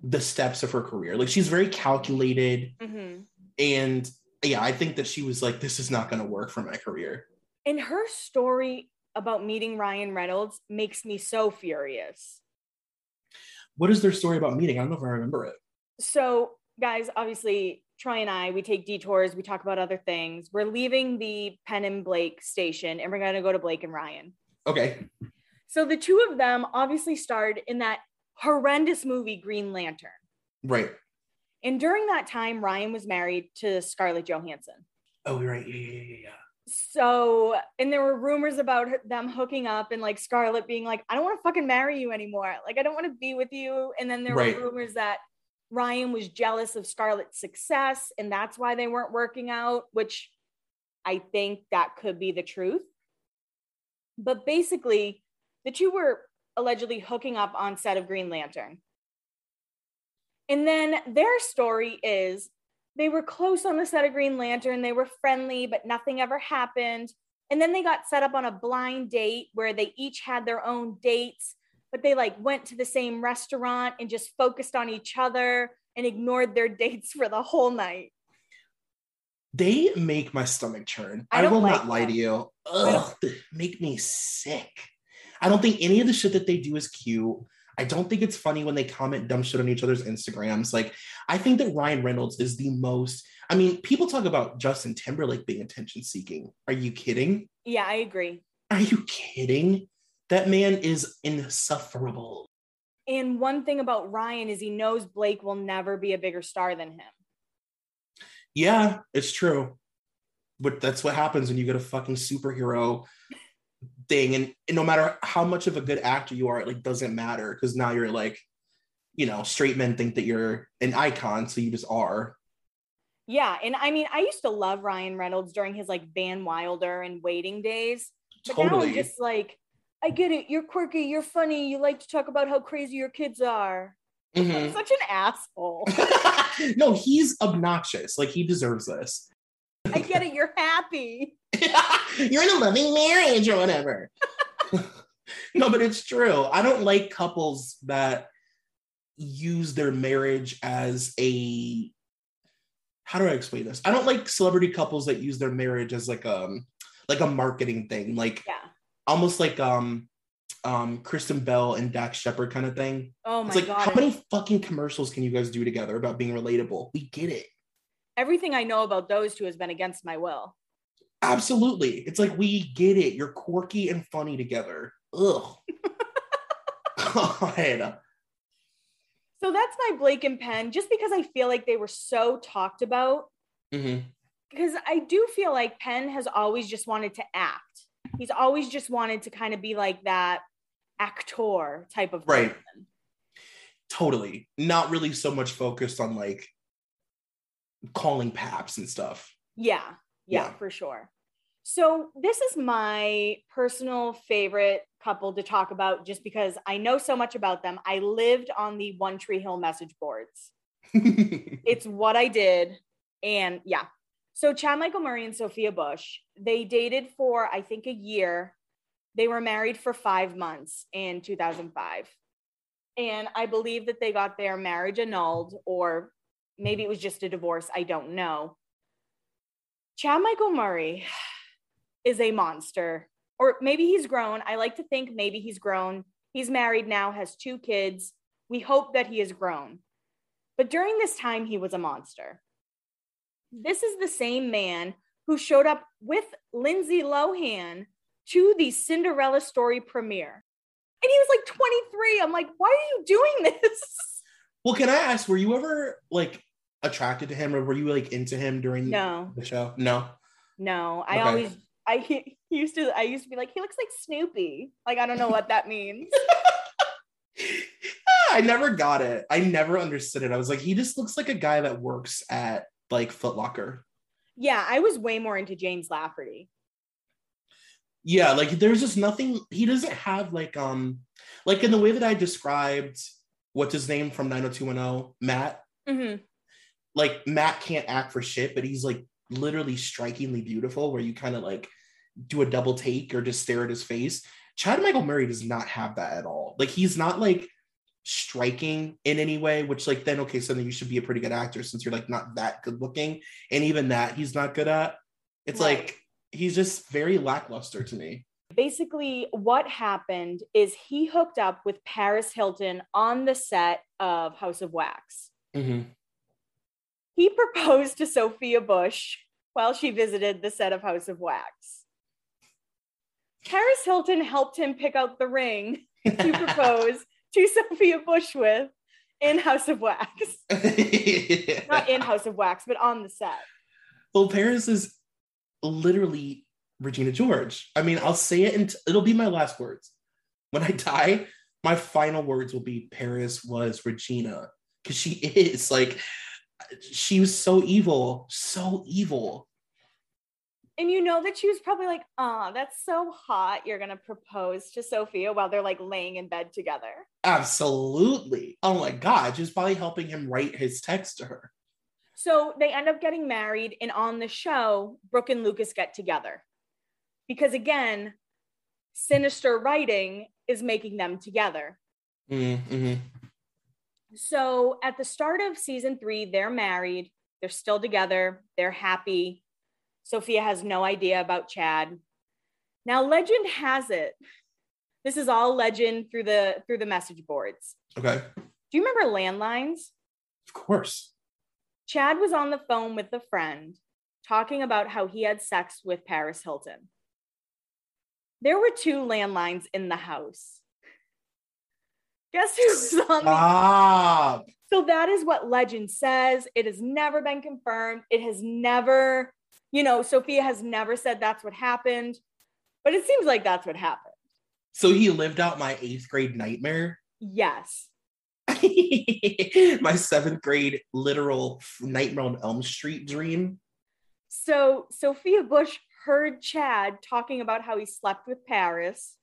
the steps of her career. Like she's very calculated Mm-hmm. and yeah, I think that she was like, this is not going to work for my career. And her story about meeting Ryan Reynolds makes me so furious. What is their story about meeting? I don't know if I remember it. So, guys, obviously, Troy and I, we take detours, we talk about other things. We're leaving the Penn and Blake station and we're going to go to Blake and Ryan. Okay. So, the two of them obviously starred in that horrendous movie, Green Lantern. Right. And during that time, Ryan was married to Scarlett Johansson. Oh, right. Yeah, yeah, yeah, yeah. So, and there were rumors about them hooking up and like Scarlett being like, I don't want to fucking marry you anymore. Like, I don't want to be with you. And then there Right. were rumors that Ryan was jealous of Scarlett's success and that's why they weren't working out, which I think that could be the truth. But basically, the two were allegedly hooking up on set of Green Lantern. And then their story is they were close on the set of Green Lantern. They were friendly, but nothing ever happened. And then they got set up on a blind date where they each had their own dates, but they like went to the same restaurant and just focused on each other and ignored their <laughs> dates for the whole night. They make my stomach churn. I I, will like not lie to you. Ugh, make me sick. I don't think any of the shit that they do is cute. I don't think it's funny when they comment dumb shit on each other's Instagrams. Like, I think that Ryan Reynolds is the most. I mean, people talk about Justin Timberlake being attention seeking. Are you kidding? Yeah, I agree. Are you kidding? That man is insufferable. And one thing about Ryan is he knows Blake will never be a bigger star than him. Yeah, it's true. But that's what happens when you get a fucking superhero thing. And, and no matter how much of a good actor you are, it like doesn't matter because now you're like, you know, straight men think that you're an icon, so you just are. Yeah, and I mean, I used to love Ryan Reynolds during his like Van Wilder and Waiting days. But now I'm Totally. just like, I get it. You're quirky. You're funny. You like to talk about how crazy your kids are. I'm Mhm. such an asshole. <laughs> no, he's obnoxious. Like he deserves this. I get it. You're happy. <laughs> You're in a loving marriage or whatever. <laughs> no, but it's true. I don't like couples that use their marriage as a how do I explain this? I don't like celebrity couples that use their marriage as like um like a marketing thing, like Yeah. almost like um um Kristen Bell and Dax Shepard kind of thing. Oh my It's like god. how many fucking commercials can you guys do together about being relatable? We get it. Everything I know about those two has been against my will. Absolutely. It's like we get it. You're quirky and funny together. Ugh. God. So that's my Blake and Penn, just because I feel like they were so talked about. Mhm. Because I do feel like Penn has always just wanted to act. He's always just wanted to kind of be like that actor type of Right. person. Totally. Not really so much focused on like calling paps and stuff. Yeah, yeah, Yeah. for sure. So this is my personal favorite couple to talk about just because I know so much about them. I lived on the One Tree Hill message boards. <laughs> It's what I did. And yeah. So Chad Michael Murray and Sophia Bush, they dated for I think a year They were married for five months in 2005. And I believe that they got their marriage annulled, or maybe it was just a divorce. I don't know. Chad Michael Murray is a monster, or maybe he's grown. I like to think maybe he's grown. He's married now, has two kids. We hope that he has grown. But during this time, he was a monster. This is the same man who showed up with Lindsay Lohan to the Cinderella story premiere. And he was like 23. I'm like, why are you doing this? <laughs> Well, can I ask, were you ever like attracted to him or were you like into him during No. the show? No. No, I Okay. always I he used to I used to be like, he looks like Snoopy. Like I don't know what that means. <laughs> I never got it. I never understood it. I was like, he just looks like a guy that works at like Foot Locker. yeah, I was way more into James Lafferty. Yeah, like there's just nothing. He doesn't have like um like in the way that I described what's his name from 90210, Matt. Mhm. Like Matt can't act for shit, but he's like literally strikingly beautiful where you kind of like do a double take or just stare at his face. Chad Michael Murray does not have that at all. Like he's not like striking in any way, which like then okay, so then you should be a pretty good actor since you're like not that good looking. And even that he's not good at. It's Right. like he's just very lackluster to me. Basically, what happened is he hooked up with Paris Hilton on the set of House of Wax. Mhm. He proposed to Sophia Bush while she visited the set of House of Wax. Paris Hilton helped him pick out the ring to propose <laughs> to Sophia Bush with in House of Wax. <laughs> Not in House of Wax, but on the set. well, Paris is literally Regina George. I mean, I'll say it and it'll be my last words. When I die, my final words will be Paris was Regina because she <laughs> is like she was so evil, so evil. And you know that she was probably like, oh, that's so hot. You're going to propose to Sophia while they're like laying in bed together. Absolutely. Oh my god, just probably helping him write his text to her. So they end up getting married. And on the show, Brooke and Lucas get together. Because again, sinister writing is making them together. Mm-hmm. So at the start of season three, they're married, they're still together, they're happy. Sophia has no idea about Chad. Now, legend has it. This is all legend through the through the message boards. Okay. Do you remember landlines? Of course. Chad was on the phone with a friend talking about how he had sex with Paris Hilton. There were two landlines in the house. Guess who's on the. So that is what legend says. It has never been confirmed. It has never, you know, Sophia has never said that's what happened, but it seems like that's what happened. So he lived out my eighth grade nightmare. Yes. <laughs> my seventh grade literal Nightmare on Elm Street dream. So Sophia Bush heard Chad talking about how he slept with Paris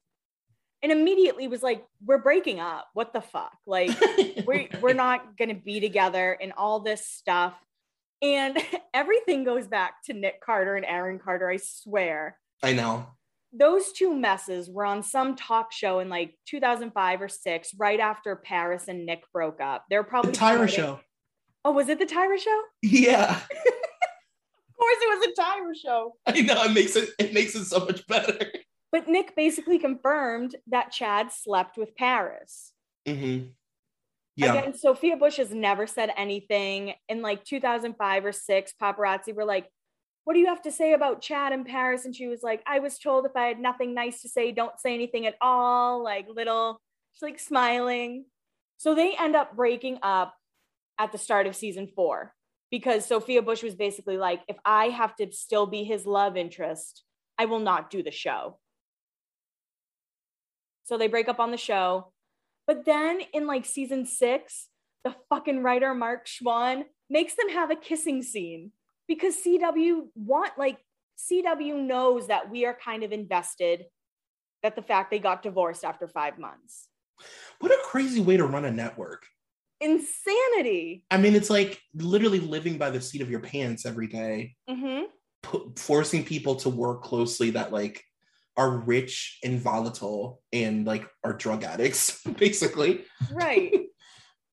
and immediately was like, We're breaking up. What the fuck? Like, <laughs> we're, we're not going to be together and all this stuff. And <laughs> everything goes back to Nick Carter and Aaron Carter, I swear. I know. those two messes were on some talk show in like 2005 or six, right after Paris and Nick broke up. They're probably The Tyra show. Oh, was it the Tyra show? <laughs> Yeah. Of course, it was a Tyra show. I know it makes it it makes it so much better. But Nick basically confirmed that Chad slept with Paris. Mm-hmm. Yeah. Again, Sophia Bush has never said anything. In like 2005 or six, paparazzi were like, What do you have to say about Chad in Paris? And she was like, I was told if I had nothing nice to say, don't say anything at all. Like little, she's like smiling. So they end up breaking up at the start of season four because Sophia Bush was basically like, If I have to still be his love interest, I will not do the show. So they break up on the show. But then in like season six, the fucking writer Mark Schwahn makes them have a kissing scene because CW want like CW knows that we are kind of invested that the fact they got divorced after five months. What a crazy way to run a network. Insanity. I mean, it's like literally living by the seat of your pants every day, hmm pu- forcing people to work closely that like are rich and volatile and like are drug addicts, <laughs> basically. Right.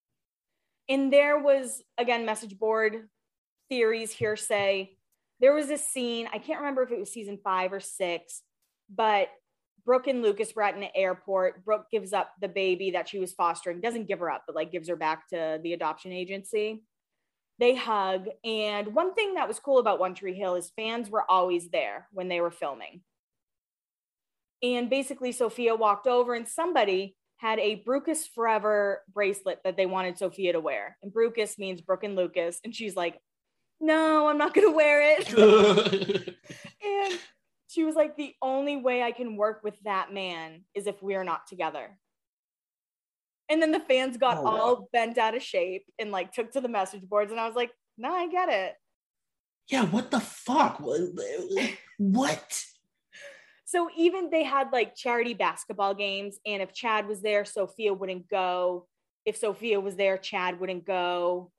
<laughs> and there was again message board theories, hearsay. There was a scene, I can't remember if it was season five or six, but Brooke and Lucas were at an airport. Brooke gives up the baby that she was fostering, doesn't give her up, but like gives her back to the adoption agency. They hug. And one thing that was cool about One Tree Hill is fans were always there when they were filming. And basically, Sophia walked over and somebody had a Brucas Forever bracelet that they wanted Sophia to wear. And Brucas means Brooke and Lucas. And she's like, no, I'm not going to wear it. <laughs> and she was like, the only way I can work with that man is if we're not together. And then the fans got oh, all wow. bent out of shape and like took to the message boards. And I was like, no, I get it. Yeah, what the fuck? What? So even they had like charity basketball games. And if Chad was there, Sophia wouldn't go. If Sophia was there, Chad wouldn't go.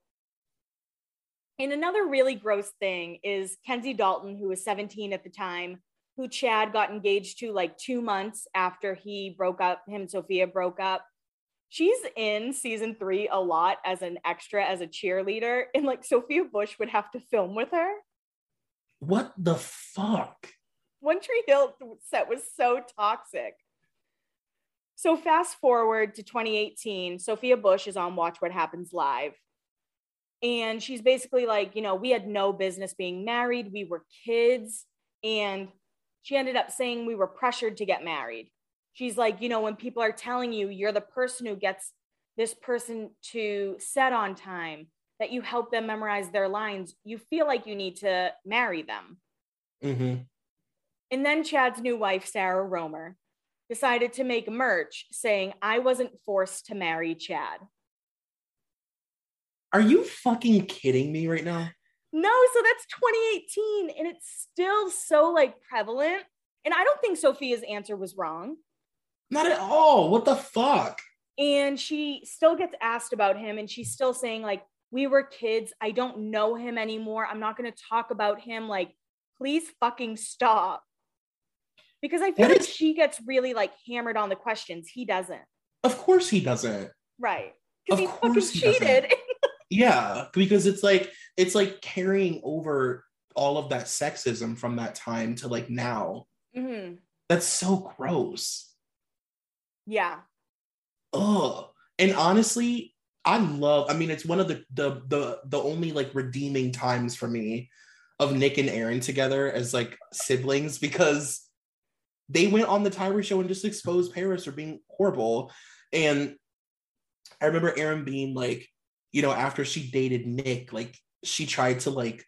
And another really gross thing is Kenzie Dalton, who was 17 at the time, who Chad got engaged to like two months after he broke up, him and Sophia broke up. She's in season three a lot as an extra, as a cheerleader. And like Sophia Bush would have to film with her. What the fuck? One Tree Hill set was so toxic. So fast forward to 2018, Sophia Bush is on Watch What Happens Live. And she's basically like, you know, we had no business being married. We were kids. And she ended up saying we were pressured to get married. She's like, you know, when people are telling you you're the person who gets this person to set on time, that you help them memorize their lines, you feel like you need to marry them. Mm-hmm. And then Chad's new wife, Sarah Roemer, decided to make merch saying, I wasn't forced to marry Chad. Are you fucking kidding me right now? No, so that's 2018 and it's still so like prevalent. And I don't think Sophia's answer was wrong. Not at all. What the fuck? And she still gets asked about him and she's still saying like we were kids. I don't know him anymore. I'm not going to talk about him like please fucking stop. Because I feel that like is... she gets really like hammered on the questions. He doesn't. Of course he doesn't. Right. Because he fucking he cheated. <laughs> yeah, because it's like it's like carrying over all of that sexism from that time to like now. Mm-hmm. That's so gross. Yeah. Oh, and honestly, I love. I mean, it's one of the the the the only like redeeming times for me of Nick and Aaron together as like siblings because they went on the Tyra show and just exposed Paris for being horrible. And I remember Aaron being like, you know, after she dated Nick, like she tried to like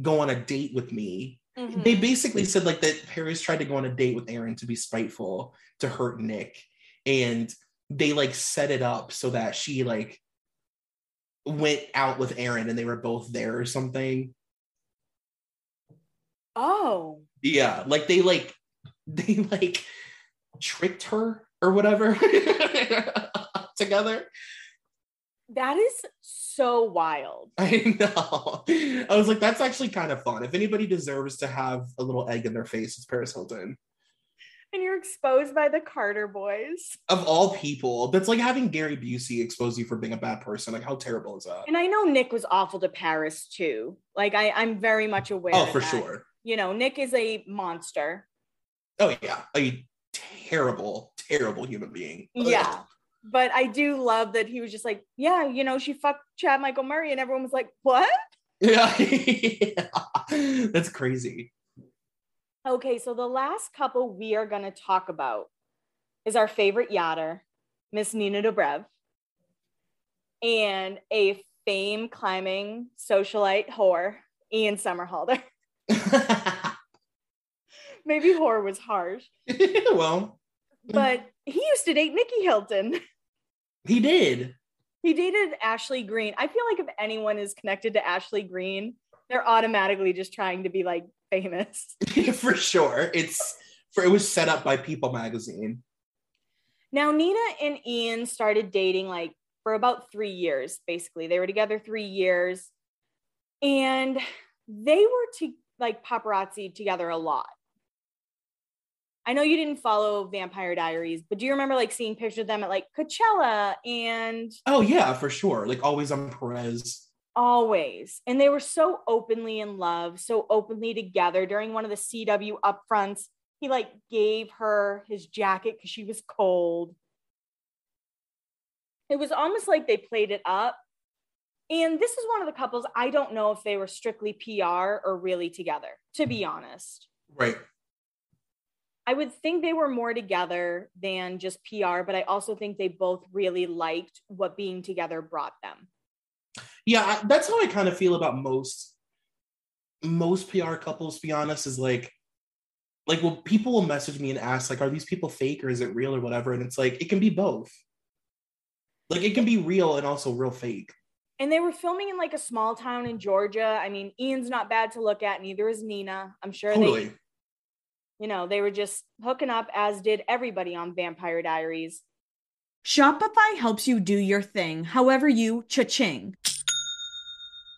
go on a date with me. Mm-hmm. They basically said like that Paris tried to go on a date with Aaron to be spiteful to hurt Nick. And they like set it up so that she like went out with Aaron and they were both there or something. Oh. Yeah, like they like <laughs> they like tricked her or whatever <laughs> together. That is so wild. <laughs> I know. I was like, that's actually kind of fun. If anybody deserves to have a little egg in their face, it's Paris Hilton. And you're exposed by the Carter boys. Of all people, that's like having Gary Busey expose you for being a bad person. Like, how terrible is that? And I know Nick was awful to Paris too. Like, I, I'm very much aware. Oh, for that. sure. You know, Nick is a monster. Oh yeah, a terrible, terrible human being. Yeah, but I do love that he was just like, yeah, you know, she fucked Chad Michael Murray, and everyone was like, what? Yeah, <laughs> yeah. that's crazy. Okay, so the last couple we are going to talk about is our favorite yachter, Miss Nina Dobrev, and a fame climbing socialite whore, Ian Somerhalder. <laughs> Maybe whore was harsh. <laughs> well, mm. but he used to date Nicky Hilton. <laughs> He did. He dated Ashley Greene. I feel like if anyone is connected to Ashley Greene, they're automatically just trying to be like famous. <laughs> for sure. It's for it was set up by People magazine. Now Nina and Ian started dating like for about 3 years basically. They were together 3 years and they were to like paparazzi together a lot. I know you didn't follow Vampire Diaries, but do you remember like seeing pictures of them at like Coachella and Oh yeah, for sure. Like always on Perez. always. And they were so openly in love, so openly together during one of the CW upfronts. He like gave her his jacket because she was cold. It was almost like they played it up. And this is one of the couples I don't know if they were strictly PR or really together, to be honest. Right. I would think they were more together than just PR, but I also think they both really liked what being together brought them. Yeah, I- that's how I kind of feel about most most PR couples, to be honest, is like like well, people will message me and ask, like, are these people fake or is it real or whatever? And it's like it can be both. Like it can be real and also real fake. And they were filming in like a small town in Georgia. I mean, Ian's not bad to look at, neither is Nina. I'm sure Totally. they, you know, they were just hooking up, as did everybody on Vampire Diaries. Shopify helps you do your thing, however you cha-ching.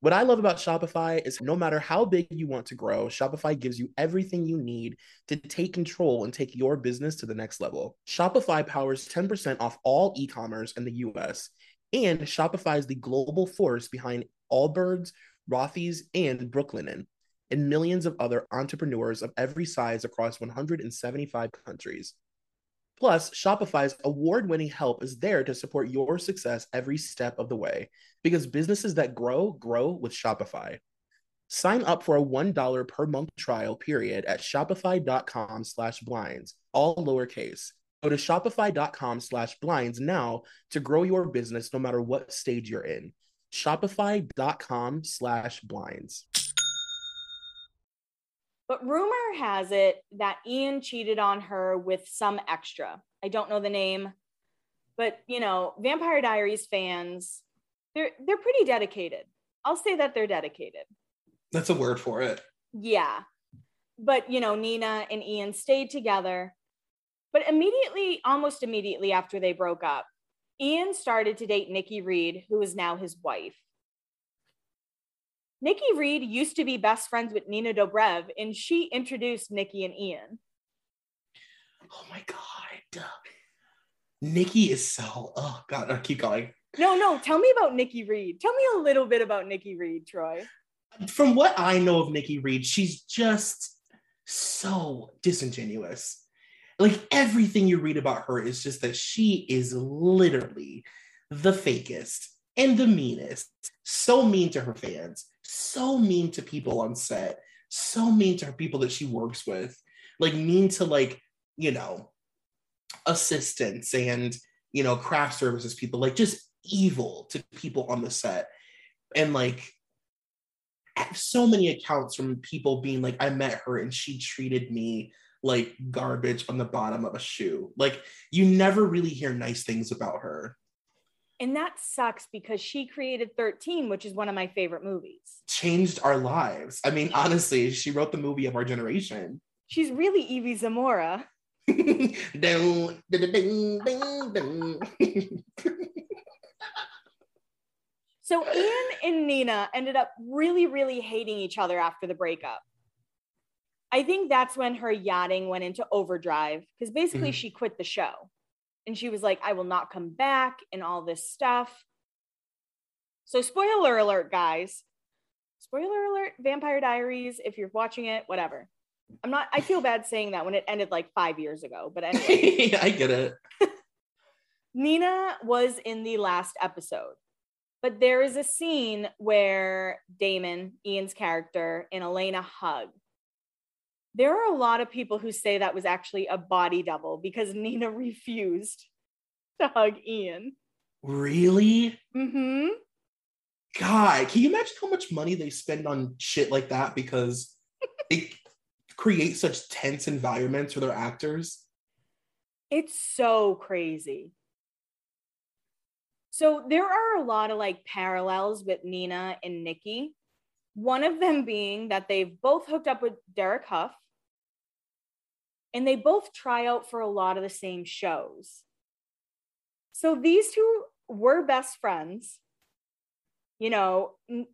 What I love about Shopify is no matter how big you want to grow, Shopify gives you everything you need to take control and take your business to the next level. Shopify powers 10% off all e commerce in the US, and Shopify is the global force behind Allbirds, Rothy's, and Brooklinen, and millions of other entrepreneurs of every size across 175 countries. Plus, Shopify's award winning help is there to support your success every step of the way because businesses that grow, grow with Shopify. Sign up for a $1 per month trial period at shopify.com slash blinds, all lowercase. Go to shopify.com slash blinds now to grow your business no matter what stage you're in. Shopify.com slash blinds. But rumor has it that Ian cheated on her with some extra. I don't know the name, but you know, Vampire Diaries fans, they're they're pretty dedicated. I'll say that they're dedicated. That's a word for it. Yeah. But you know, Nina and Ian stayed together. But immediately, almost immediately after they broke up, Ian started to date Nikki Reed, who is now his wife. Nikki Reed used to be best friends with Nina Dobrev, and she introduced Nikki and Ian. Oh my God. Nikki is so, oh God, oh, keep going. No, no, tell me about Nikki Reed. Tell me a little bit about Nikki Reed, Troy. From what I know of Nikki Reed, she's just so disingenuous. Like everything you read about her is just that she is literally the fakest and the meanest. So mean to her fans, so mean to people on set, so mean to her people that she works with, like mean to like, you know, assistants and, you know, craft services people, like just evil to people on the set. And like so many accounts from people being like, I met her and she treated me like garbage on the bottom of a shoe. Like you never really hear nice things about her. And that sucks because she created 13, which is one of my favorite movies. Changed our lives. I mean, honestly, she wrote the movie of our generation. She's really Evie Zamora. <laughs> Dun, dun, dun. <laughs> So Ian and Nina ended up really, really hating each other after the breakup. I think that's when her yachting went into overdrive because basically Mhm. she quit the show and she was like, I will not come back and all this stuff. So, spoiler alert, guys. Spoiler alert, Vampire Diaries, if you're watching it, whatever. I'm not, I feel bad saying that when it ended like five years ago, but anyway. <laughs> I get it. <laughs> Nina was in the last episode, but there is a scene where Damon, Ian's character, and Elena hug. There are a lot of people who say that was actually a body double because Nina <laughs> refused to hug Ian. Really? Mm-hmm. God, can you imagine how much money they spend on shit like that because <laughs> it creates such tense environments for their actors? It's so crazy. So there are a lot of like parallels with Nina and Nikki. One of them being that they've both hooked up with Derek Hough and they both try out for a lot of the same shows. So these two were best friends. You know,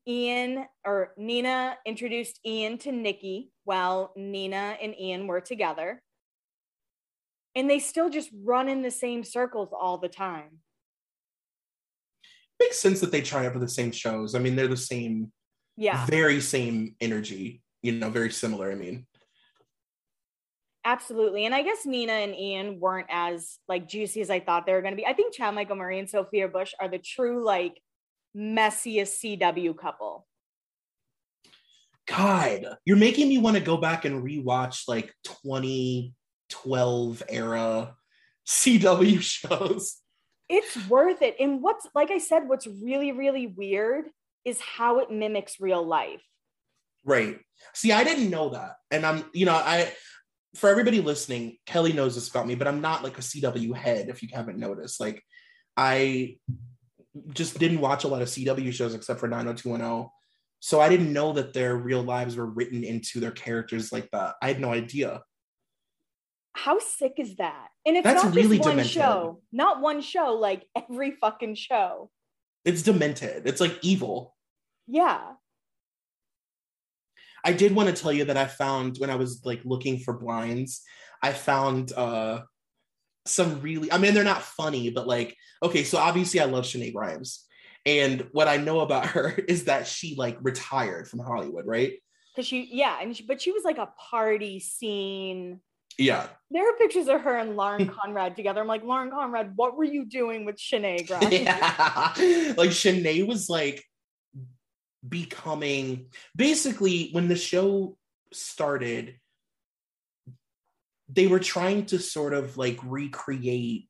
Ian or Nina introduced Ian to Nikki while Nina and Ian were together. And they still just run in the same circles all the time. Makes sense that they try out for the same shows. I mean, they're the same, Yeah, very same energy, you know, very similar. I mean, absolutely. And I guess Nina and Ian weren't as like juicy as I thought they were going to be. I think Chad Michael Murray and Sophia Bush are the true like messiest CW couple. God, you're making me want to go back and rewatch like 2012 era CW <laughs> shows. It's worth it. And what's like I said, what's really, really weird is how it mimics real life. Right. See, I didn't know that. And I'm, you know, I, for everybody listening, Kelly knows this about me, but I'm not like a CW head, if you haven't noticed. Like, I just didn't watch a lot of CW shows except for 90210. So I didn't know that their real lives were written into their characters like that. I had no idea. How sick is that? And it's That's not really just one demented. show, not one show, like <laughs> every fucking show. It's demented. It's like evil. Yeah. I did want to tell you that I found when I was like looking for blinds, I found uh some really I mean they're not funny, but like okay, so obviously I love Shenae Grimes. And what I know about <laughs> her is that she like retired from Hollywood, right? Cause she, yeah, and she, but she was like a party scene. Yeah. There are pictures of her and Lauren <laughs> Conrad together. I'm like, Lauren Conrad, what were you doing with Shenae Grimes? <laughs> yeah. <laughs> Like Shenae was like becoming basically when the show started, they were trying to sort of like recreate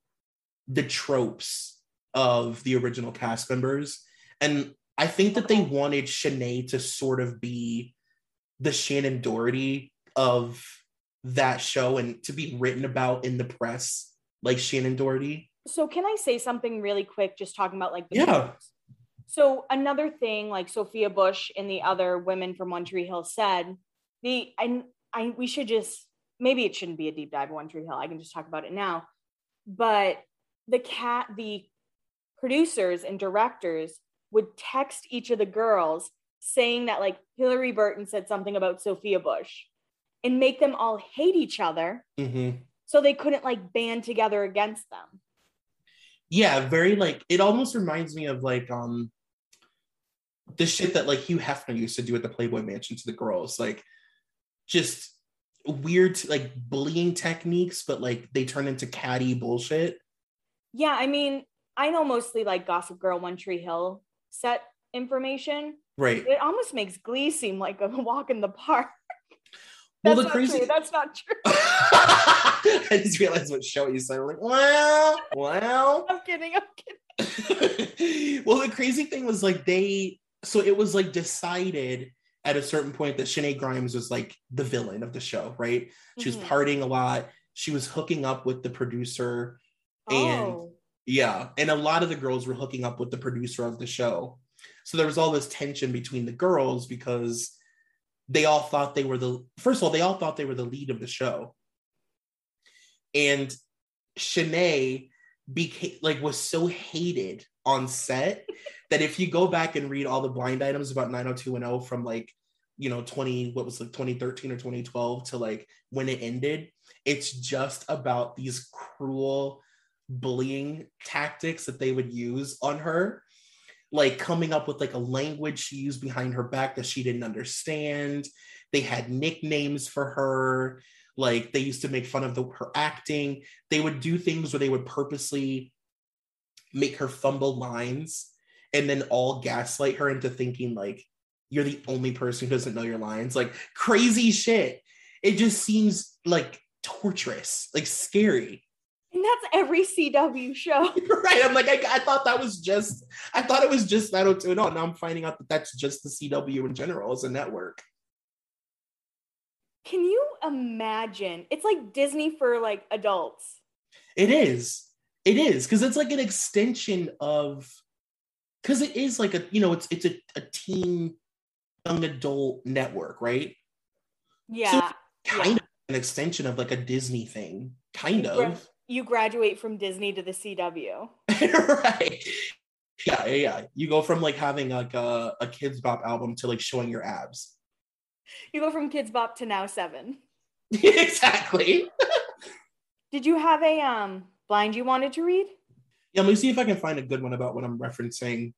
the tropes of the original cast members. And I think that they wanted Shenae to sort of be the Shannen Doherty of that show and to be written about in the press like Shannen Doherty. So can I say something really quick, just talking about like the Yeah. So another thing, like Sophia Bush and the other women from One Tree Hill said, the and I we should just maybe it shouldn't be a deep dive of One Tree Hill. I can just talk about it now. But the cat, the producers and directors would text each of the girls saying that like Hilarie Burton said something about Sophia Bush and make them all hate each other Mm-hmm. so they couldn't like band together against them. yeah very like it almost reminds me of like um the shit that like hugh hefner used to do at the playboy mansion to the girls like just weird like bullying techniques but like they turn into catty bullshit Yeah, I mean, I know mostly like Gossip Girl, One Tree Hill set information. right It almost makes Glee seem like a walk in the park. <laughs> Well, That's the not crazy- true. That's not true. <laughs> i just realized what show you said I'm like wow wow <laughs> I'm kidding. I'm kidding. <laughs> well, the crazy thing was like they, so it was like decided at a certain point that Shenae Grimes was like the villain of the show, right? She was Mhm. partying a lot. She was hooking up with the producer. And Oh, yeah, and a lot of the girls were hooking up with the producer of the show. So there was all this tension between the girls because they all thought they were the, first of all, they all thought they were the lead of the show. And Shenae became like was so hated on set <laughs> that if you go back and read all the blind items about 90210 from like you know 20 what was like 2013 or 2012 to like when it ended it's just about these cruel bullying tactics that they would use on her like coming up with like a language she used behind her back that she didn't understand. They had nicknames for her. Like they used to make fun of the, her acting. They would do things where they would purposely make her fumble lines and then all gaslight her into thinking like you're the only person who doesn't know your lines. Like crazy shit. It just seems like torturous, like scary. That's every CW show. <laughs> right. I'm like, I, I, thought that was just, I thought it was just 90210. Now I'm finding out that that's just the CW in general as a network. Can you imagine? It's like Disney for like adults. It is. It is because it's like an extension of because it is like a you know it's it's a, a teen young adult network, right? Yeah. So kind yeah. of an extension of like a Disney thing, kind of. You graduate from Disney to the CW. <laughs> right. Yeah, yeah, yeah. You go from like having like a, a Kidz Bop album to like showing your abs. You go from Kidz Bop to now seven. <laughs> exactly. Did you have a um blind you wanted to read? Yeah, let me see if I can find a good one about what I'm referencing.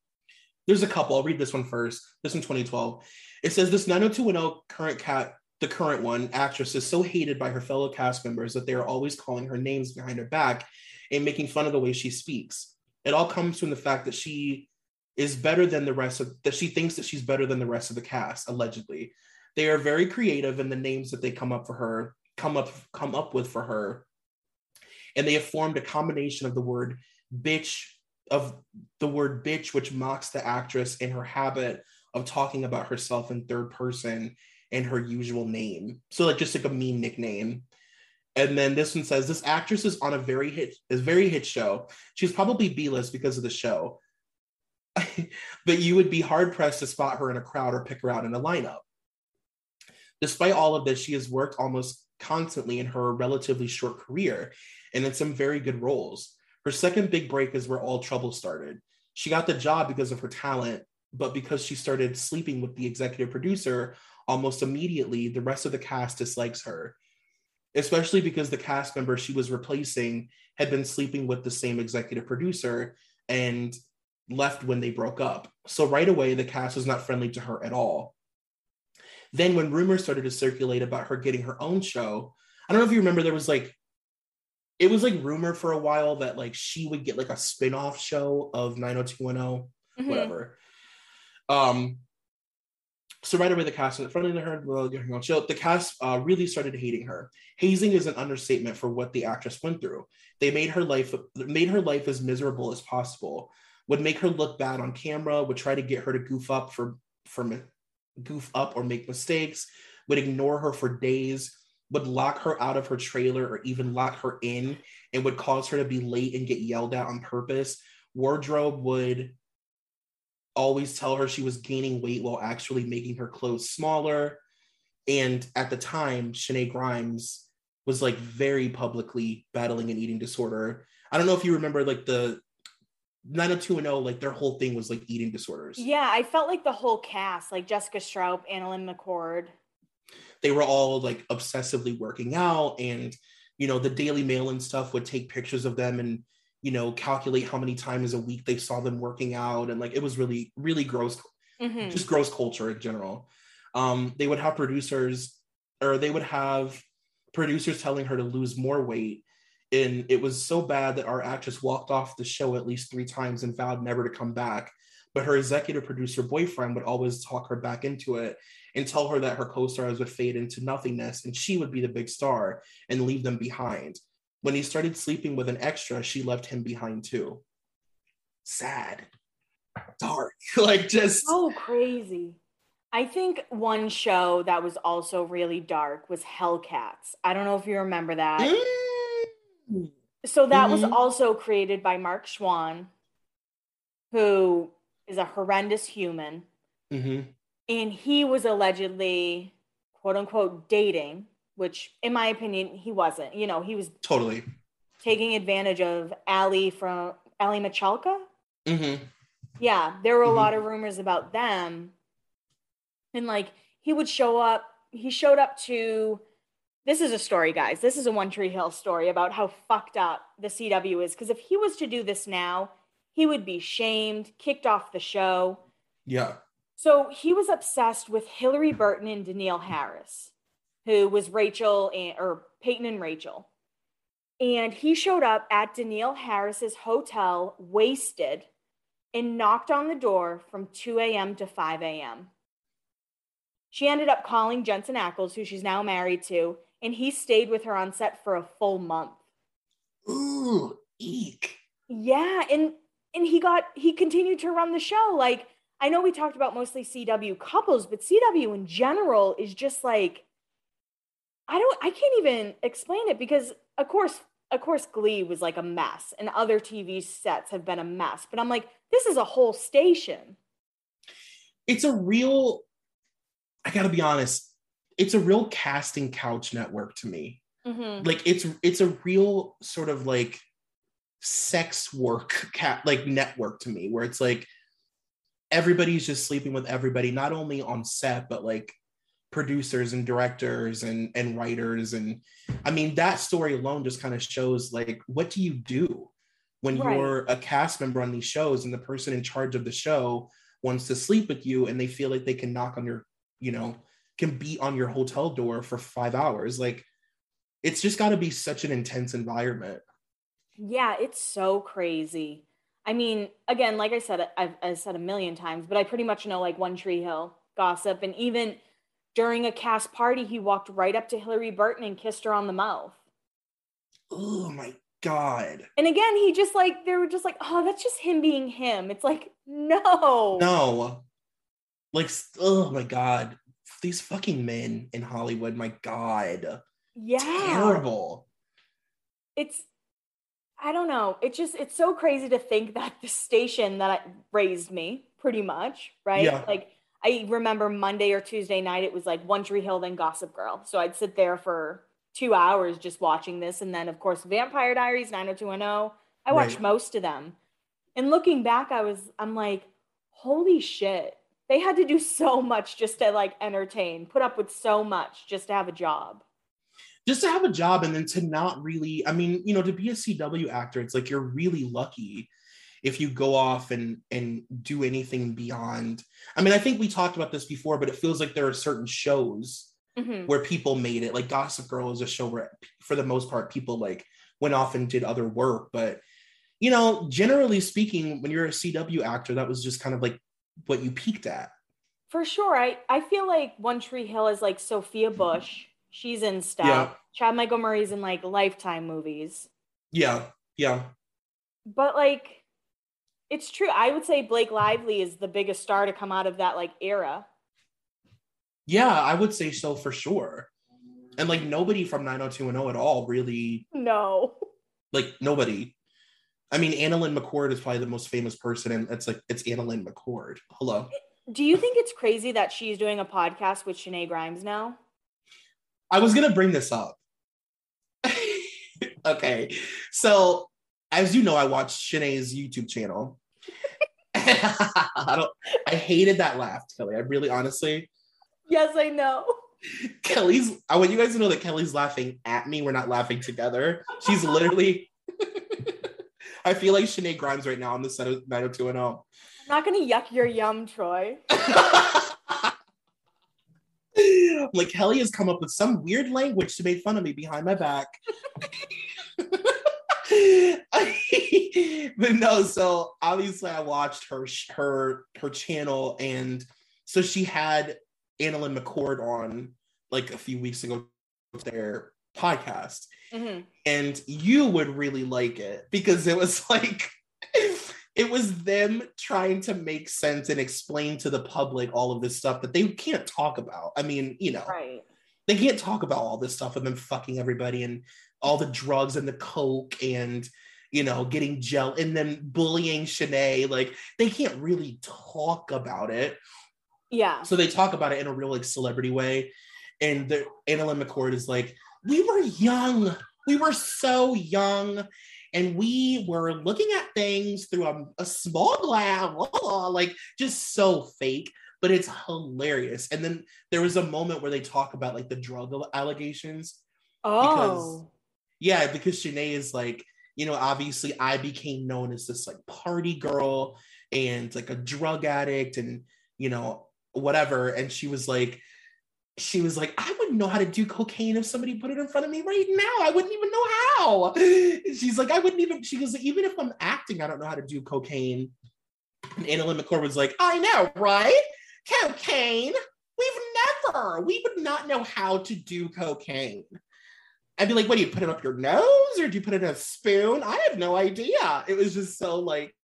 There's a couple. I'll read this one first. This one 2012. It says this 90210 current cat, the current one, actress is so hated by her fellow cast members that they are always calling her names behind her back and making fun of the way she speaks. It all comes from the fact that she is better than the rest of that she thinks that she's better than the rest of the cast, allegedly. They are very creative in the names that they come up for her, come up come up with for her and they have formed a combination of the word bitch of the word bitch which mocks the actress in her habit of talking about herself in third person and her usual name. So like just like a mean nickname. And then this one says this actress is on a very hit is very hit show. She's probably b-list because of the show. <laughs> But you would be hard pressed to spot her in a crowd or pick her out in a lineup. Despite all of this she has worked almost constantly in her relatively short career and in some very good roles. Her second big break is where all trouble started. She got the job because of her talent, but because she started sleeping with the executive producer almost immediately, the rest of the cast dislikes her, especially because the cast member she was replacing had been sleeping with the same executive producer and left when they broke up. So right away, the cast was not friendly to her at all. Then, when rumors started to circulate about her getting her own show, I don't know if you remember, there was like it was like rumor for a while that like she would get like a spin-off show of 90210 mm-hmm. whatever um so right away the cast in front of her well, getting on show the cast uh, really started hating her. Hazing is an understatement for what the actress went through. They made her life made her life as miserable as possible. Would make her look bad on camera would try to get her to goof up for for goof up or make mistakes would ignore her for days would lock her out of her trailer or even lock her in and would cause her to be late and get yelled at on purpose. Wardrobe would always tell her she was gaining weight while actually making her clothes smaller. And at the time, Shenae Grimes was like very publicly battling an eating disorder. I don't know if you remember like the 90210, like their whole thing was like eating disorders. Yeah, I felt like the whole cast, like Jessica Stroup, AnnaLynne McCord they were all like obsessively working out and you know the daily mail and stuff would take pictures of them and you know calculate how many times a week they saw them working out and like it was really really gross mm-hmm. just gross culture in general um they would have producers or they would have producers telling her to lose more weight and it was so bad that our actress walked off the show at least three times and vowed never to come back but her executive producer boyfriend would always talk her back into it and tell her that her co-stars would fade into nothingness and she would be the big star and leave them behind. When he started sleeping with an extra, she left him behind too. Sad. Dark. <laughs> like just so crazy. I think one show that was also really dark was Hellcats. I don't know if you remember that. Mm. So that mm-hmm. was also created by Mark Schwahn, who is a horrendous human. Mm-hmm and he was allegedly quote unquote dating which in my opinion he wasn't you know he was totally. taking advantage of ali from aly michalka. Mm-hmm. yeah there were a mm-hmm. lot of rumors about them. And like he would show up he showed up to this is a story guys. This is a one tree hill story about how fucked up the cw is. Because if he was to do this now he would be shamed kicked off the show. Yeah. So he was obsessed with Hilarie Burton and Danneel Harris, who was Rachel and, or Peyton and Rachel. And he showed up at Danneel Harris's hotel wasted and knocked on the door from 2 a.m. to 5 a.m. She ended up calling Jensen Ackles, who she's now married to, and he stayed with her on set for a full month. Ooh, eek. Yeah, and and he got he continued to run the show. Like I know we talked about mostly CW couples, but CW in general is just like I don't I can't even explain it because of course of course Glee was like a mess and other TV sets have been a mess, but I'm like this is a whole station. It's a real I got to be honest, it's a real casting couch network to me. Mm-hmm. Like it's it's a real sort of like sex work cat like network to me where it's like everybody's just sleeping with everybody not only on set but like producers and directors and and writers and i mean that story alone just kind of shows like what do you do when right. you're a cast member on these shows and the person in charge of the show wants to sleep with you and they feel like they can knock on your you know can be on your hotel door for five hours like it's just got to be such an intense environment yeah, it's so crazy. I mean, again, like I said, I've, I've said a million times, but I pretty much know like One Tree Hill gossip. And even during a cast party, he walked right up to Hilarie Burton and kissed her on the mouth. Oh my God. And again, he just like, they were just like, oh, that's just him being him. It's like, no. No. Like, oh my God. These fucking men in Hollywood, my God. Yeah. Terrible. It's I don't know. It just it's so crazy to think that the station that raised me, pretty much, right? Yeah. Like I remember Monday or Tuesday night, it was like One Tree Hill, then Gossip Girl. So I'd sit there for two hours just watching this, and then of course Vampire Diaries, 90210. I watched right. most of them, and looking back, I was I'm like, holy shit! They had to do so much just to like entertain, put up with so much just to have a job just to have a job and then to not really i mean you know to be a cw actor it's like you're really lucky if you go off and and do anything beyond i mean i think we talked about this before but it feels like there are certain shows mm-hmm. where people made it like gossip girl is a show where for the most part people like went off and did other work but you know generally speaking when you're a cw actor that was just kind of like what you peaked at for sure i i feel like one tree hill is like sophia bush She's in stuff. Yeah. Chad Michael Murray's in like Lifetime movies. Yeah, yeah. But like, it's true. I would say Blake Lively is the biggest star to come out of that like era. Yeah, I would say so for sure. And like nobody from 90210 at all really. No. Like nobody. I mean, AnnaLynne McCord is probably the most famous person, and it's like it's AnnaLynne McCord. Hello. Do you think it's crazy that she's doing a podcast with Shenae Grimes now? I was gonna bring this up. <laughs> okay, so as you know, I watched Shenae's YouTube channel. <laughs> I don't. I hated that laugh, Kelly. I really, honestly. Yes, I know. Kelly's. I want you guys to know that Kelly's laughing at me. We're not laughing together. She's literally. <laughs> I feel like Shenae Grimes right now on the set of 90210. I'm not gonna yuck your yum, Troy. <laughs> like Kelly has come up with some weird language to make fun of me behind my back. <laughs> but no, so obviously I watched her her her channel, and so she had AnnaLynne McCord on like a few weeks ago their podcast, mm-hmm. and you would really like it because it was <laughs> like it was them trying to make sense and explain to the public all of this stuff that they can't talk about. I mean, you know, right. they can't talk about all this stuff and them fucking everybody and all the drugs and the coke and you know getting gel and then bullying Shenae. Like they can't really talk about it. Yeah. So they talk about it in a real like celebrity way. And the AnnaLynne McCord is like, we were young. We were so young and we were looking at things through a, a small glass, like just so fake, but it's hilarious. And then there was a moment where they talk about like the drug allegations. Oh, because, yeah, because Shenae is like, you know, obviously I became known as this like party girl and like a drug addict and you know whatever and she was like she was like, I wouldn't know how to do cocaine if somebody put it in front of me right now. I wouldn't even know how. She's like, I wouldn't even, she goes, even if I'm acting, I don't know how to do cocaine. And AnnaLynne McCord was like, I know, right? Cocaine. We've never. We would not know how to do cocaine. I'd be like, what do you put it up your nose or do you put it in a spoon? I have no idea. It was just so like,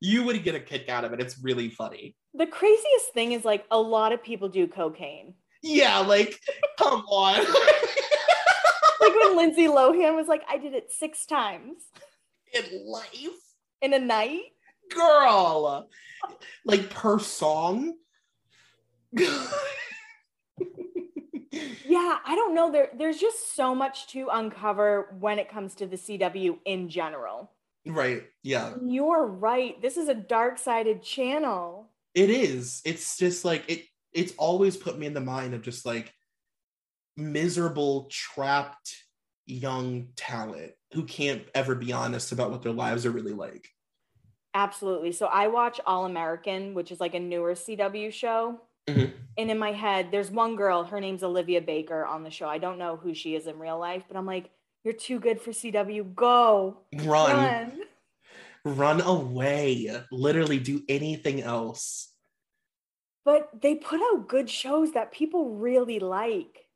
you would get a kick out of it. It's really funny. The craziest thing is like a lot of people do cocaine. Yeah, like, come on. <laughs> like when Lindsay Lohan was like, I did it six times in life, in a night. Girl, like per song. <laughs> yeah, I don't know. There, there's just so much to uncover when it comes to the CW in general. Right. Yeah. You're right. This is a dark-sided channel. It is. It's just like it. It's always put me in the mind of just like miserable, trapped young talent who can't ever be honest about what their lives are really like. Absolutely. So I watch All American, which is like a newer CW show. Mm-hmm. And in my head, there's one girl, her name's Olivia Baker on the show. I don't know who she is in real life, but I'm like, you're too good for CW. Go. Run. Run, Run away. Literally do anything else. But they put out good shows that people really like.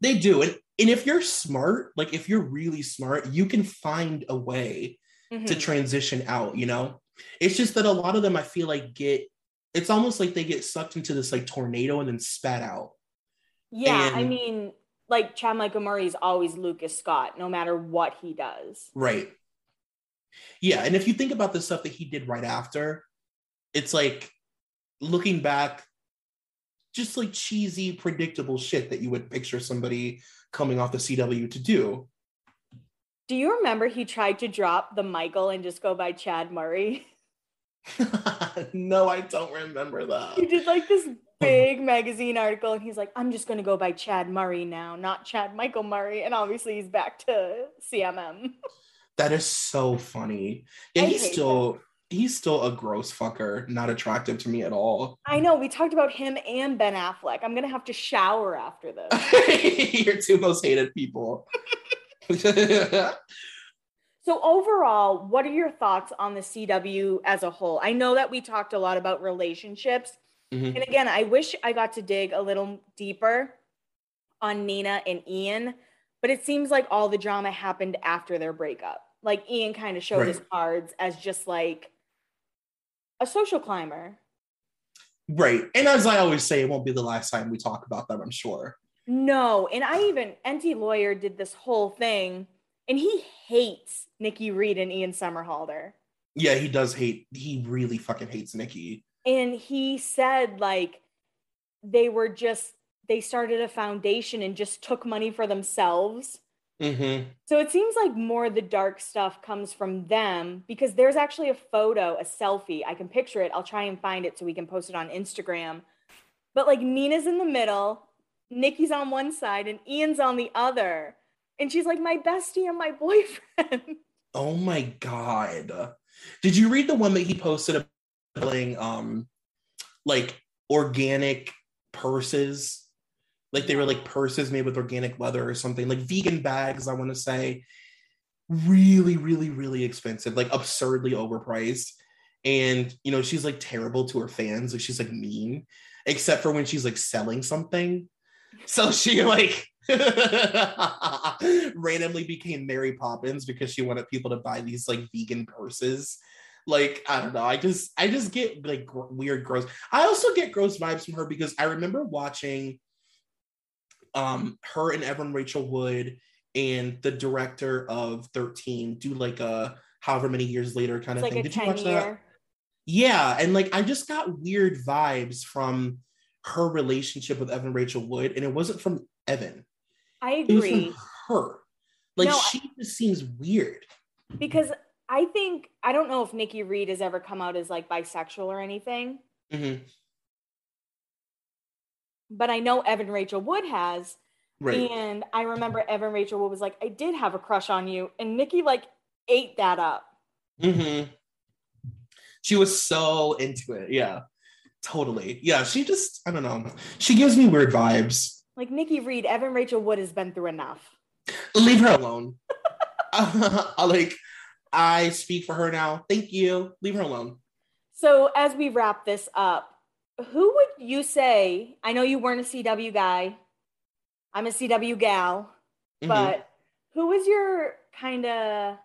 They do. And, and if you're smart, like if you're really smart, you can find a way mm-hmm. to transition out, you know? It's just that a lot of them I feel like get it's almost like they get sucked into this like tornado and then spat out. Yeah, and, I mean, like Chad Michael Murray is always Lucas Scott, no matter what he does. Right. Yeah, and if you think about the stuff that he did right after, it's like looking back, just like cheesy, predictable shit that you would picture somebody coming off the CW to do. Do you remember he tried to drop the Michael and just go by Chad Murray? <laughs> <laughs> no, I don't remember that. He did like this <laughs> big magazine article and he's like, I'm just gonna go by Chad Murray now, not Chad Michael Murray. And obviously he's back to CMM. That is so funny. Yeah, he's still that. he's still a gross fucker, not attractive to me at all. I know. We talked about him and Ben Affleck. I'm gonna have to shower after this. <laughs> Your two most hated people. So overall, what are your thoughts on the CW as a whole? I know that we talked a lot about relationships. Mm-hmm. And again, I wish I got to dig a little deeper on Nina and Ian, but it seems like all the drama happened after their breakup. Like Ian kind of showed right. his cards as just like a social climber. Right. And as I always say, it won't be the last time we talk about them, I'm sure. No. And I even, Enty Lawyer did this whole thing and he hates Nikki Reed and Ian Somerhalder. Yeah, he does hate. He really fucking hates Nikki. And he said like they were just they started a foundation and just took money for themselves. Mm-hmm. So it seems like more the dark stuff comes from them because there's actually a photo, a selfie. I can picture it. I'll try and find it so we can post it on Instagram. But like Nina's in the middle, Nikki's on one side, and Ian's on the other. And she's like, my bestie and my boyfriend. <laughs> Oh my god. Did you read the one that he posted about um like organic purses? Like they were like purses made with organic leather or something, like vegan bags, I want to say. Really, really, really expensive, like absurdly overpriced. And you know, she's like terrible to her fans, like she's like mean, except for when she's like selling something. So she like <laughs> randomly became Mary Poppins because she wanted people to buy these like vegan purses. Like I don't know, I just I just get like gr- weird gross. I also get gross vibes from her because I remember watching um her and Evan Rachel Wood and the director of 13 do like a however many years later kind of like thing. Did you watch year. that? Yeah, and like I just got weird vibes from her relationship with Evan Rachel Wood, and it wasn't from Evan. I agree. her. Like no, she just seems weird. Because I think I don't know if Nikki Reed has ever come out as like bisexual or anything. Mm-hmm. But I know Evan Rachel Wood has. Right. And I remember Evan Rachel Wood was like, I did have a crush on you. And Nikki like ate that up. Mm-hmm. She was so into it. Yeah. Totally. Yeah. She just, I don't know. She gives me weird vibes. Like Nikki Reed, Evan Rachel Wood has been through enough. Leave her alone. <laughs> like I speak for her now. Thank you. Leave her alone. So as we wrap this up, who would you say? I know you weren't a CW guy. I'm a CW gal, mm-hmm. but who was your kind of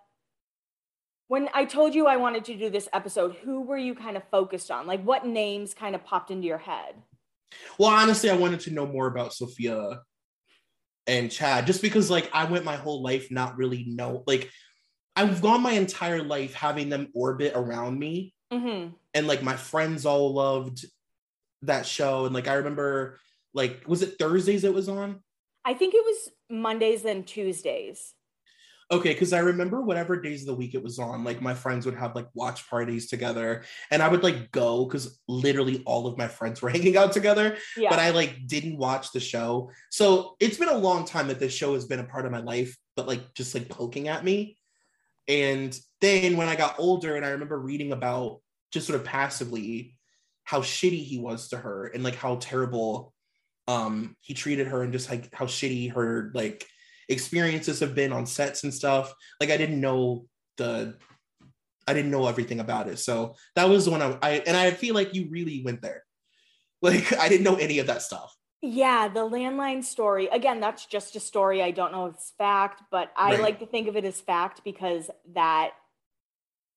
when I told you I wanted to do this episode, who were you kind of focused on? Like what names kind of popped into your head? Well, honestly, I wanted to know more about Sophia and Chad just because like I went my whole life not really know like I've gone my entire life having them orbit around me. Mm-hmm. And like my friends all loved that show. And like I remember like was it Thursdays it was on? I think it was Mondays and Tuesdays. Okay, because I remember whatever days of the week it was on, like my friends would have like watch parties together, and I would like go because literally all of my friends were <laughs> hanging out together. Yeah. But I like didn't watch the show, so it's been a long time that this show has been a part of my life, but like just like poking at me. And then when I got older, and I remember reading about just sort of passively how shitty he was to her, and like how terrible um he treated her, and just like how shitty her like experiences have been on sets and stuff. Like I didn't know the I didn't know everything about it. So that was when I, I and I feel like you really went there. <laughs> Like I didn't know any of that stuff. Yeah, the landline story. Again, that's just a story. I don't know if it's fact, but I right. like to think of it as fact because that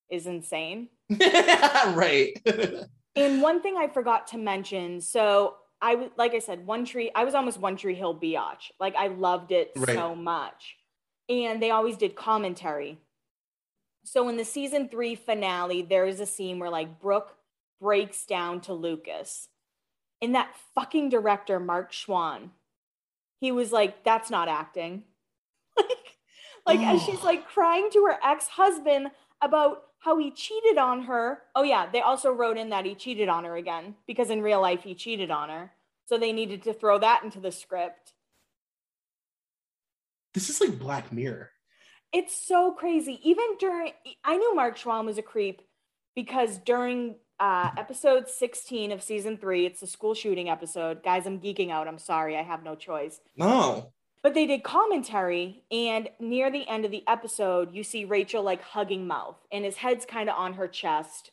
is insane. <laughs> right. <laughs> and one thing I forgot to mention, so I was like I said, One Tree. I was almost One Tree Hill biatch. Like I loved it right. so much, and they always did commentary. So in the season three finale, there is a scene where like Brooke breaks down to Lucas, and that fucking director Mark Schwahn, he was like, "That's not acting." <laughs> like, like oh. as she's like crying to her ex husband about how he cheated on her. Oh, yeah, they also wrote in that he cheated on her again because in real life he cheated on her. So they needed to throw that into the script. This is like Black Mirror. It's so crazy. Even during, I knew Mark Schwahn was a creep because during uh, episode 16 of season three, it's the school shooting episode. Guys, I'm geeking out. I'm sorry. I have no choice. No. But they did commentary, and near the end of the episode, you see Rachel like hugging Mouth, and his head's kind of on her chest.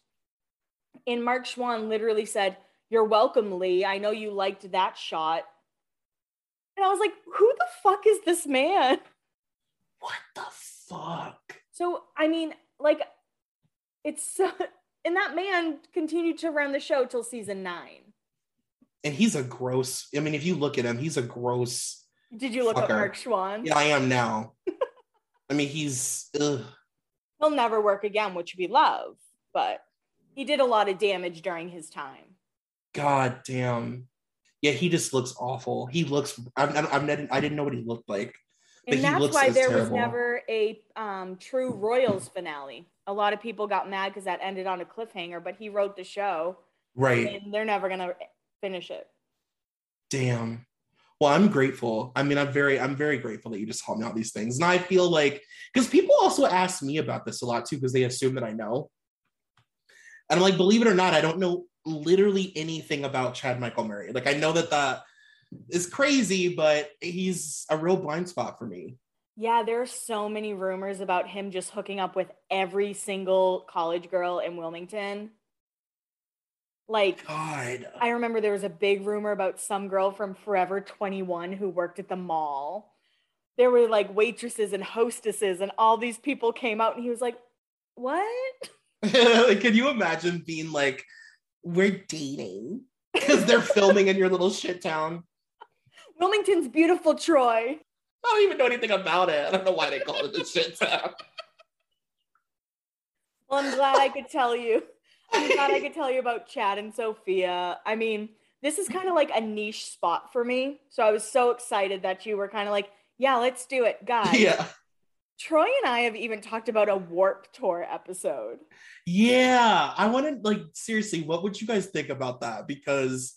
And Mark Schwahn literally said, You're welcome, Lee. I know you liked that shot. And I was like, Who the fuck is this man? What the fuck? So, I mean, like, it's so. <laughs> And that man continued to run the show till season nine. And he's a gross. I mean, if you look at him, he's a gross did you look fucker. up Mark Schwahn? Yeah, I am now. <laughs> I mean, he's. Ugh. He'll never work again, which we love, but he did a lot of damage during his time. God damn. Yeah, he just looks awful. He looks. I'm. I'm. I'm I didn't know what he looked like. And that's why there terrible. was never a um, true Royals finale. A lot of people got mad because that ended on a cliffhanger, but he wrote the show. Right. And they're never gonna finish it. Damn well i'm grateful. I mean i'm very i'm very grateful that you just told me all these things. And i feel like because people also ask me about this a lot too because they assume that i know. And i'm like believe it or not i don't know literally anything about chad michael murray. Like i know that that is crazy but he's a real blind spot for me. Yeah there are so many rumors about him just hooking up with every single college girl in wilmington like, God. I remember there was a big rumor about some girl from Forever 21 who worked at the mall. There were like waitresses and hostesses, and all these people came out, and he was like, What? <laughs> <laughs> like, Can you imagine being like, We're dating? Because they're filming in your little shit town. <laughs> Wilmington's beautiful, Troy. I don't even know anything about it. I don't know why they call it a shit town. Well, I'm glad I could tell you. I'm glad I could tell you about Chad and Sophia. I mean, this is kind of like a niche spot for me. So I was so excited that you were kind of like, yeah, let's do it, guys. Yeah. Troy and I have even talked about a Warp Tour episode. Yeah, I want to like seriously, what would you guys think about that? Because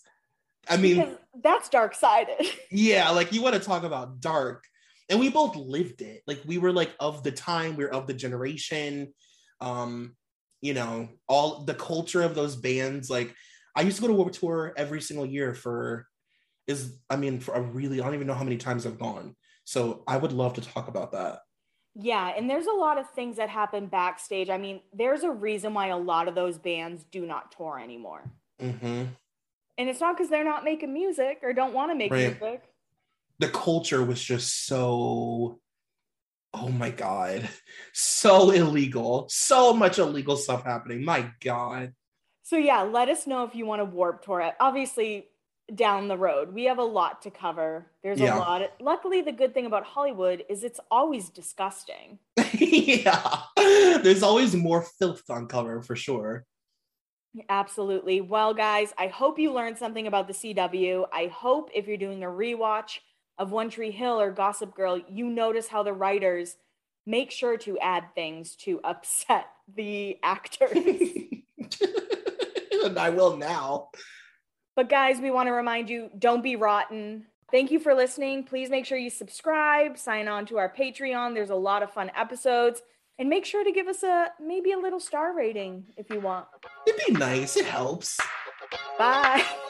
I mean, because that's dark sided. <laughs> Yeah, like you want to talk about dark, and we both lived it. Like we were like of the time, we are of the generation. Um, you know all the culture of those bands like i used to go to warp tour every single year for is i mean for a really i don't even know how many times i've gone so i would love to talk about that yeah and there's a lot of things that happen backstage i mean there's a reason why a lot of those bands do not tour anymore mm-hmm. And it's not because they're not making music or don't want to make right. music. The culture was just so oh my god. So illegal. So much illegal stuff happening. My god. So yeah let us know if you want to warp tour. It obviously down the road we have a lot to cover. There's yeah. a lot. Of, luckily the good thing about hollywood is it's always disgusting. <laughs> Yeah. There's always more filth on cover for sure. Absolutely. Well guys i hope you learned something about the cw i hope if you're doing a rewatch of One Tree Hill or Gossip Girl, you notice how the writers make sure to add things to <laughs> upset the actors. and <laughs> I will now. But guys, we want to remind you don't be rotten. Thank you for listening. Please make sure you subscribe, sign on to our Patreon. There's a lot of fun episodes. And make sure to give us a maybe a little star rating if you want. It'd be nice. It helps. Bye. <laughs>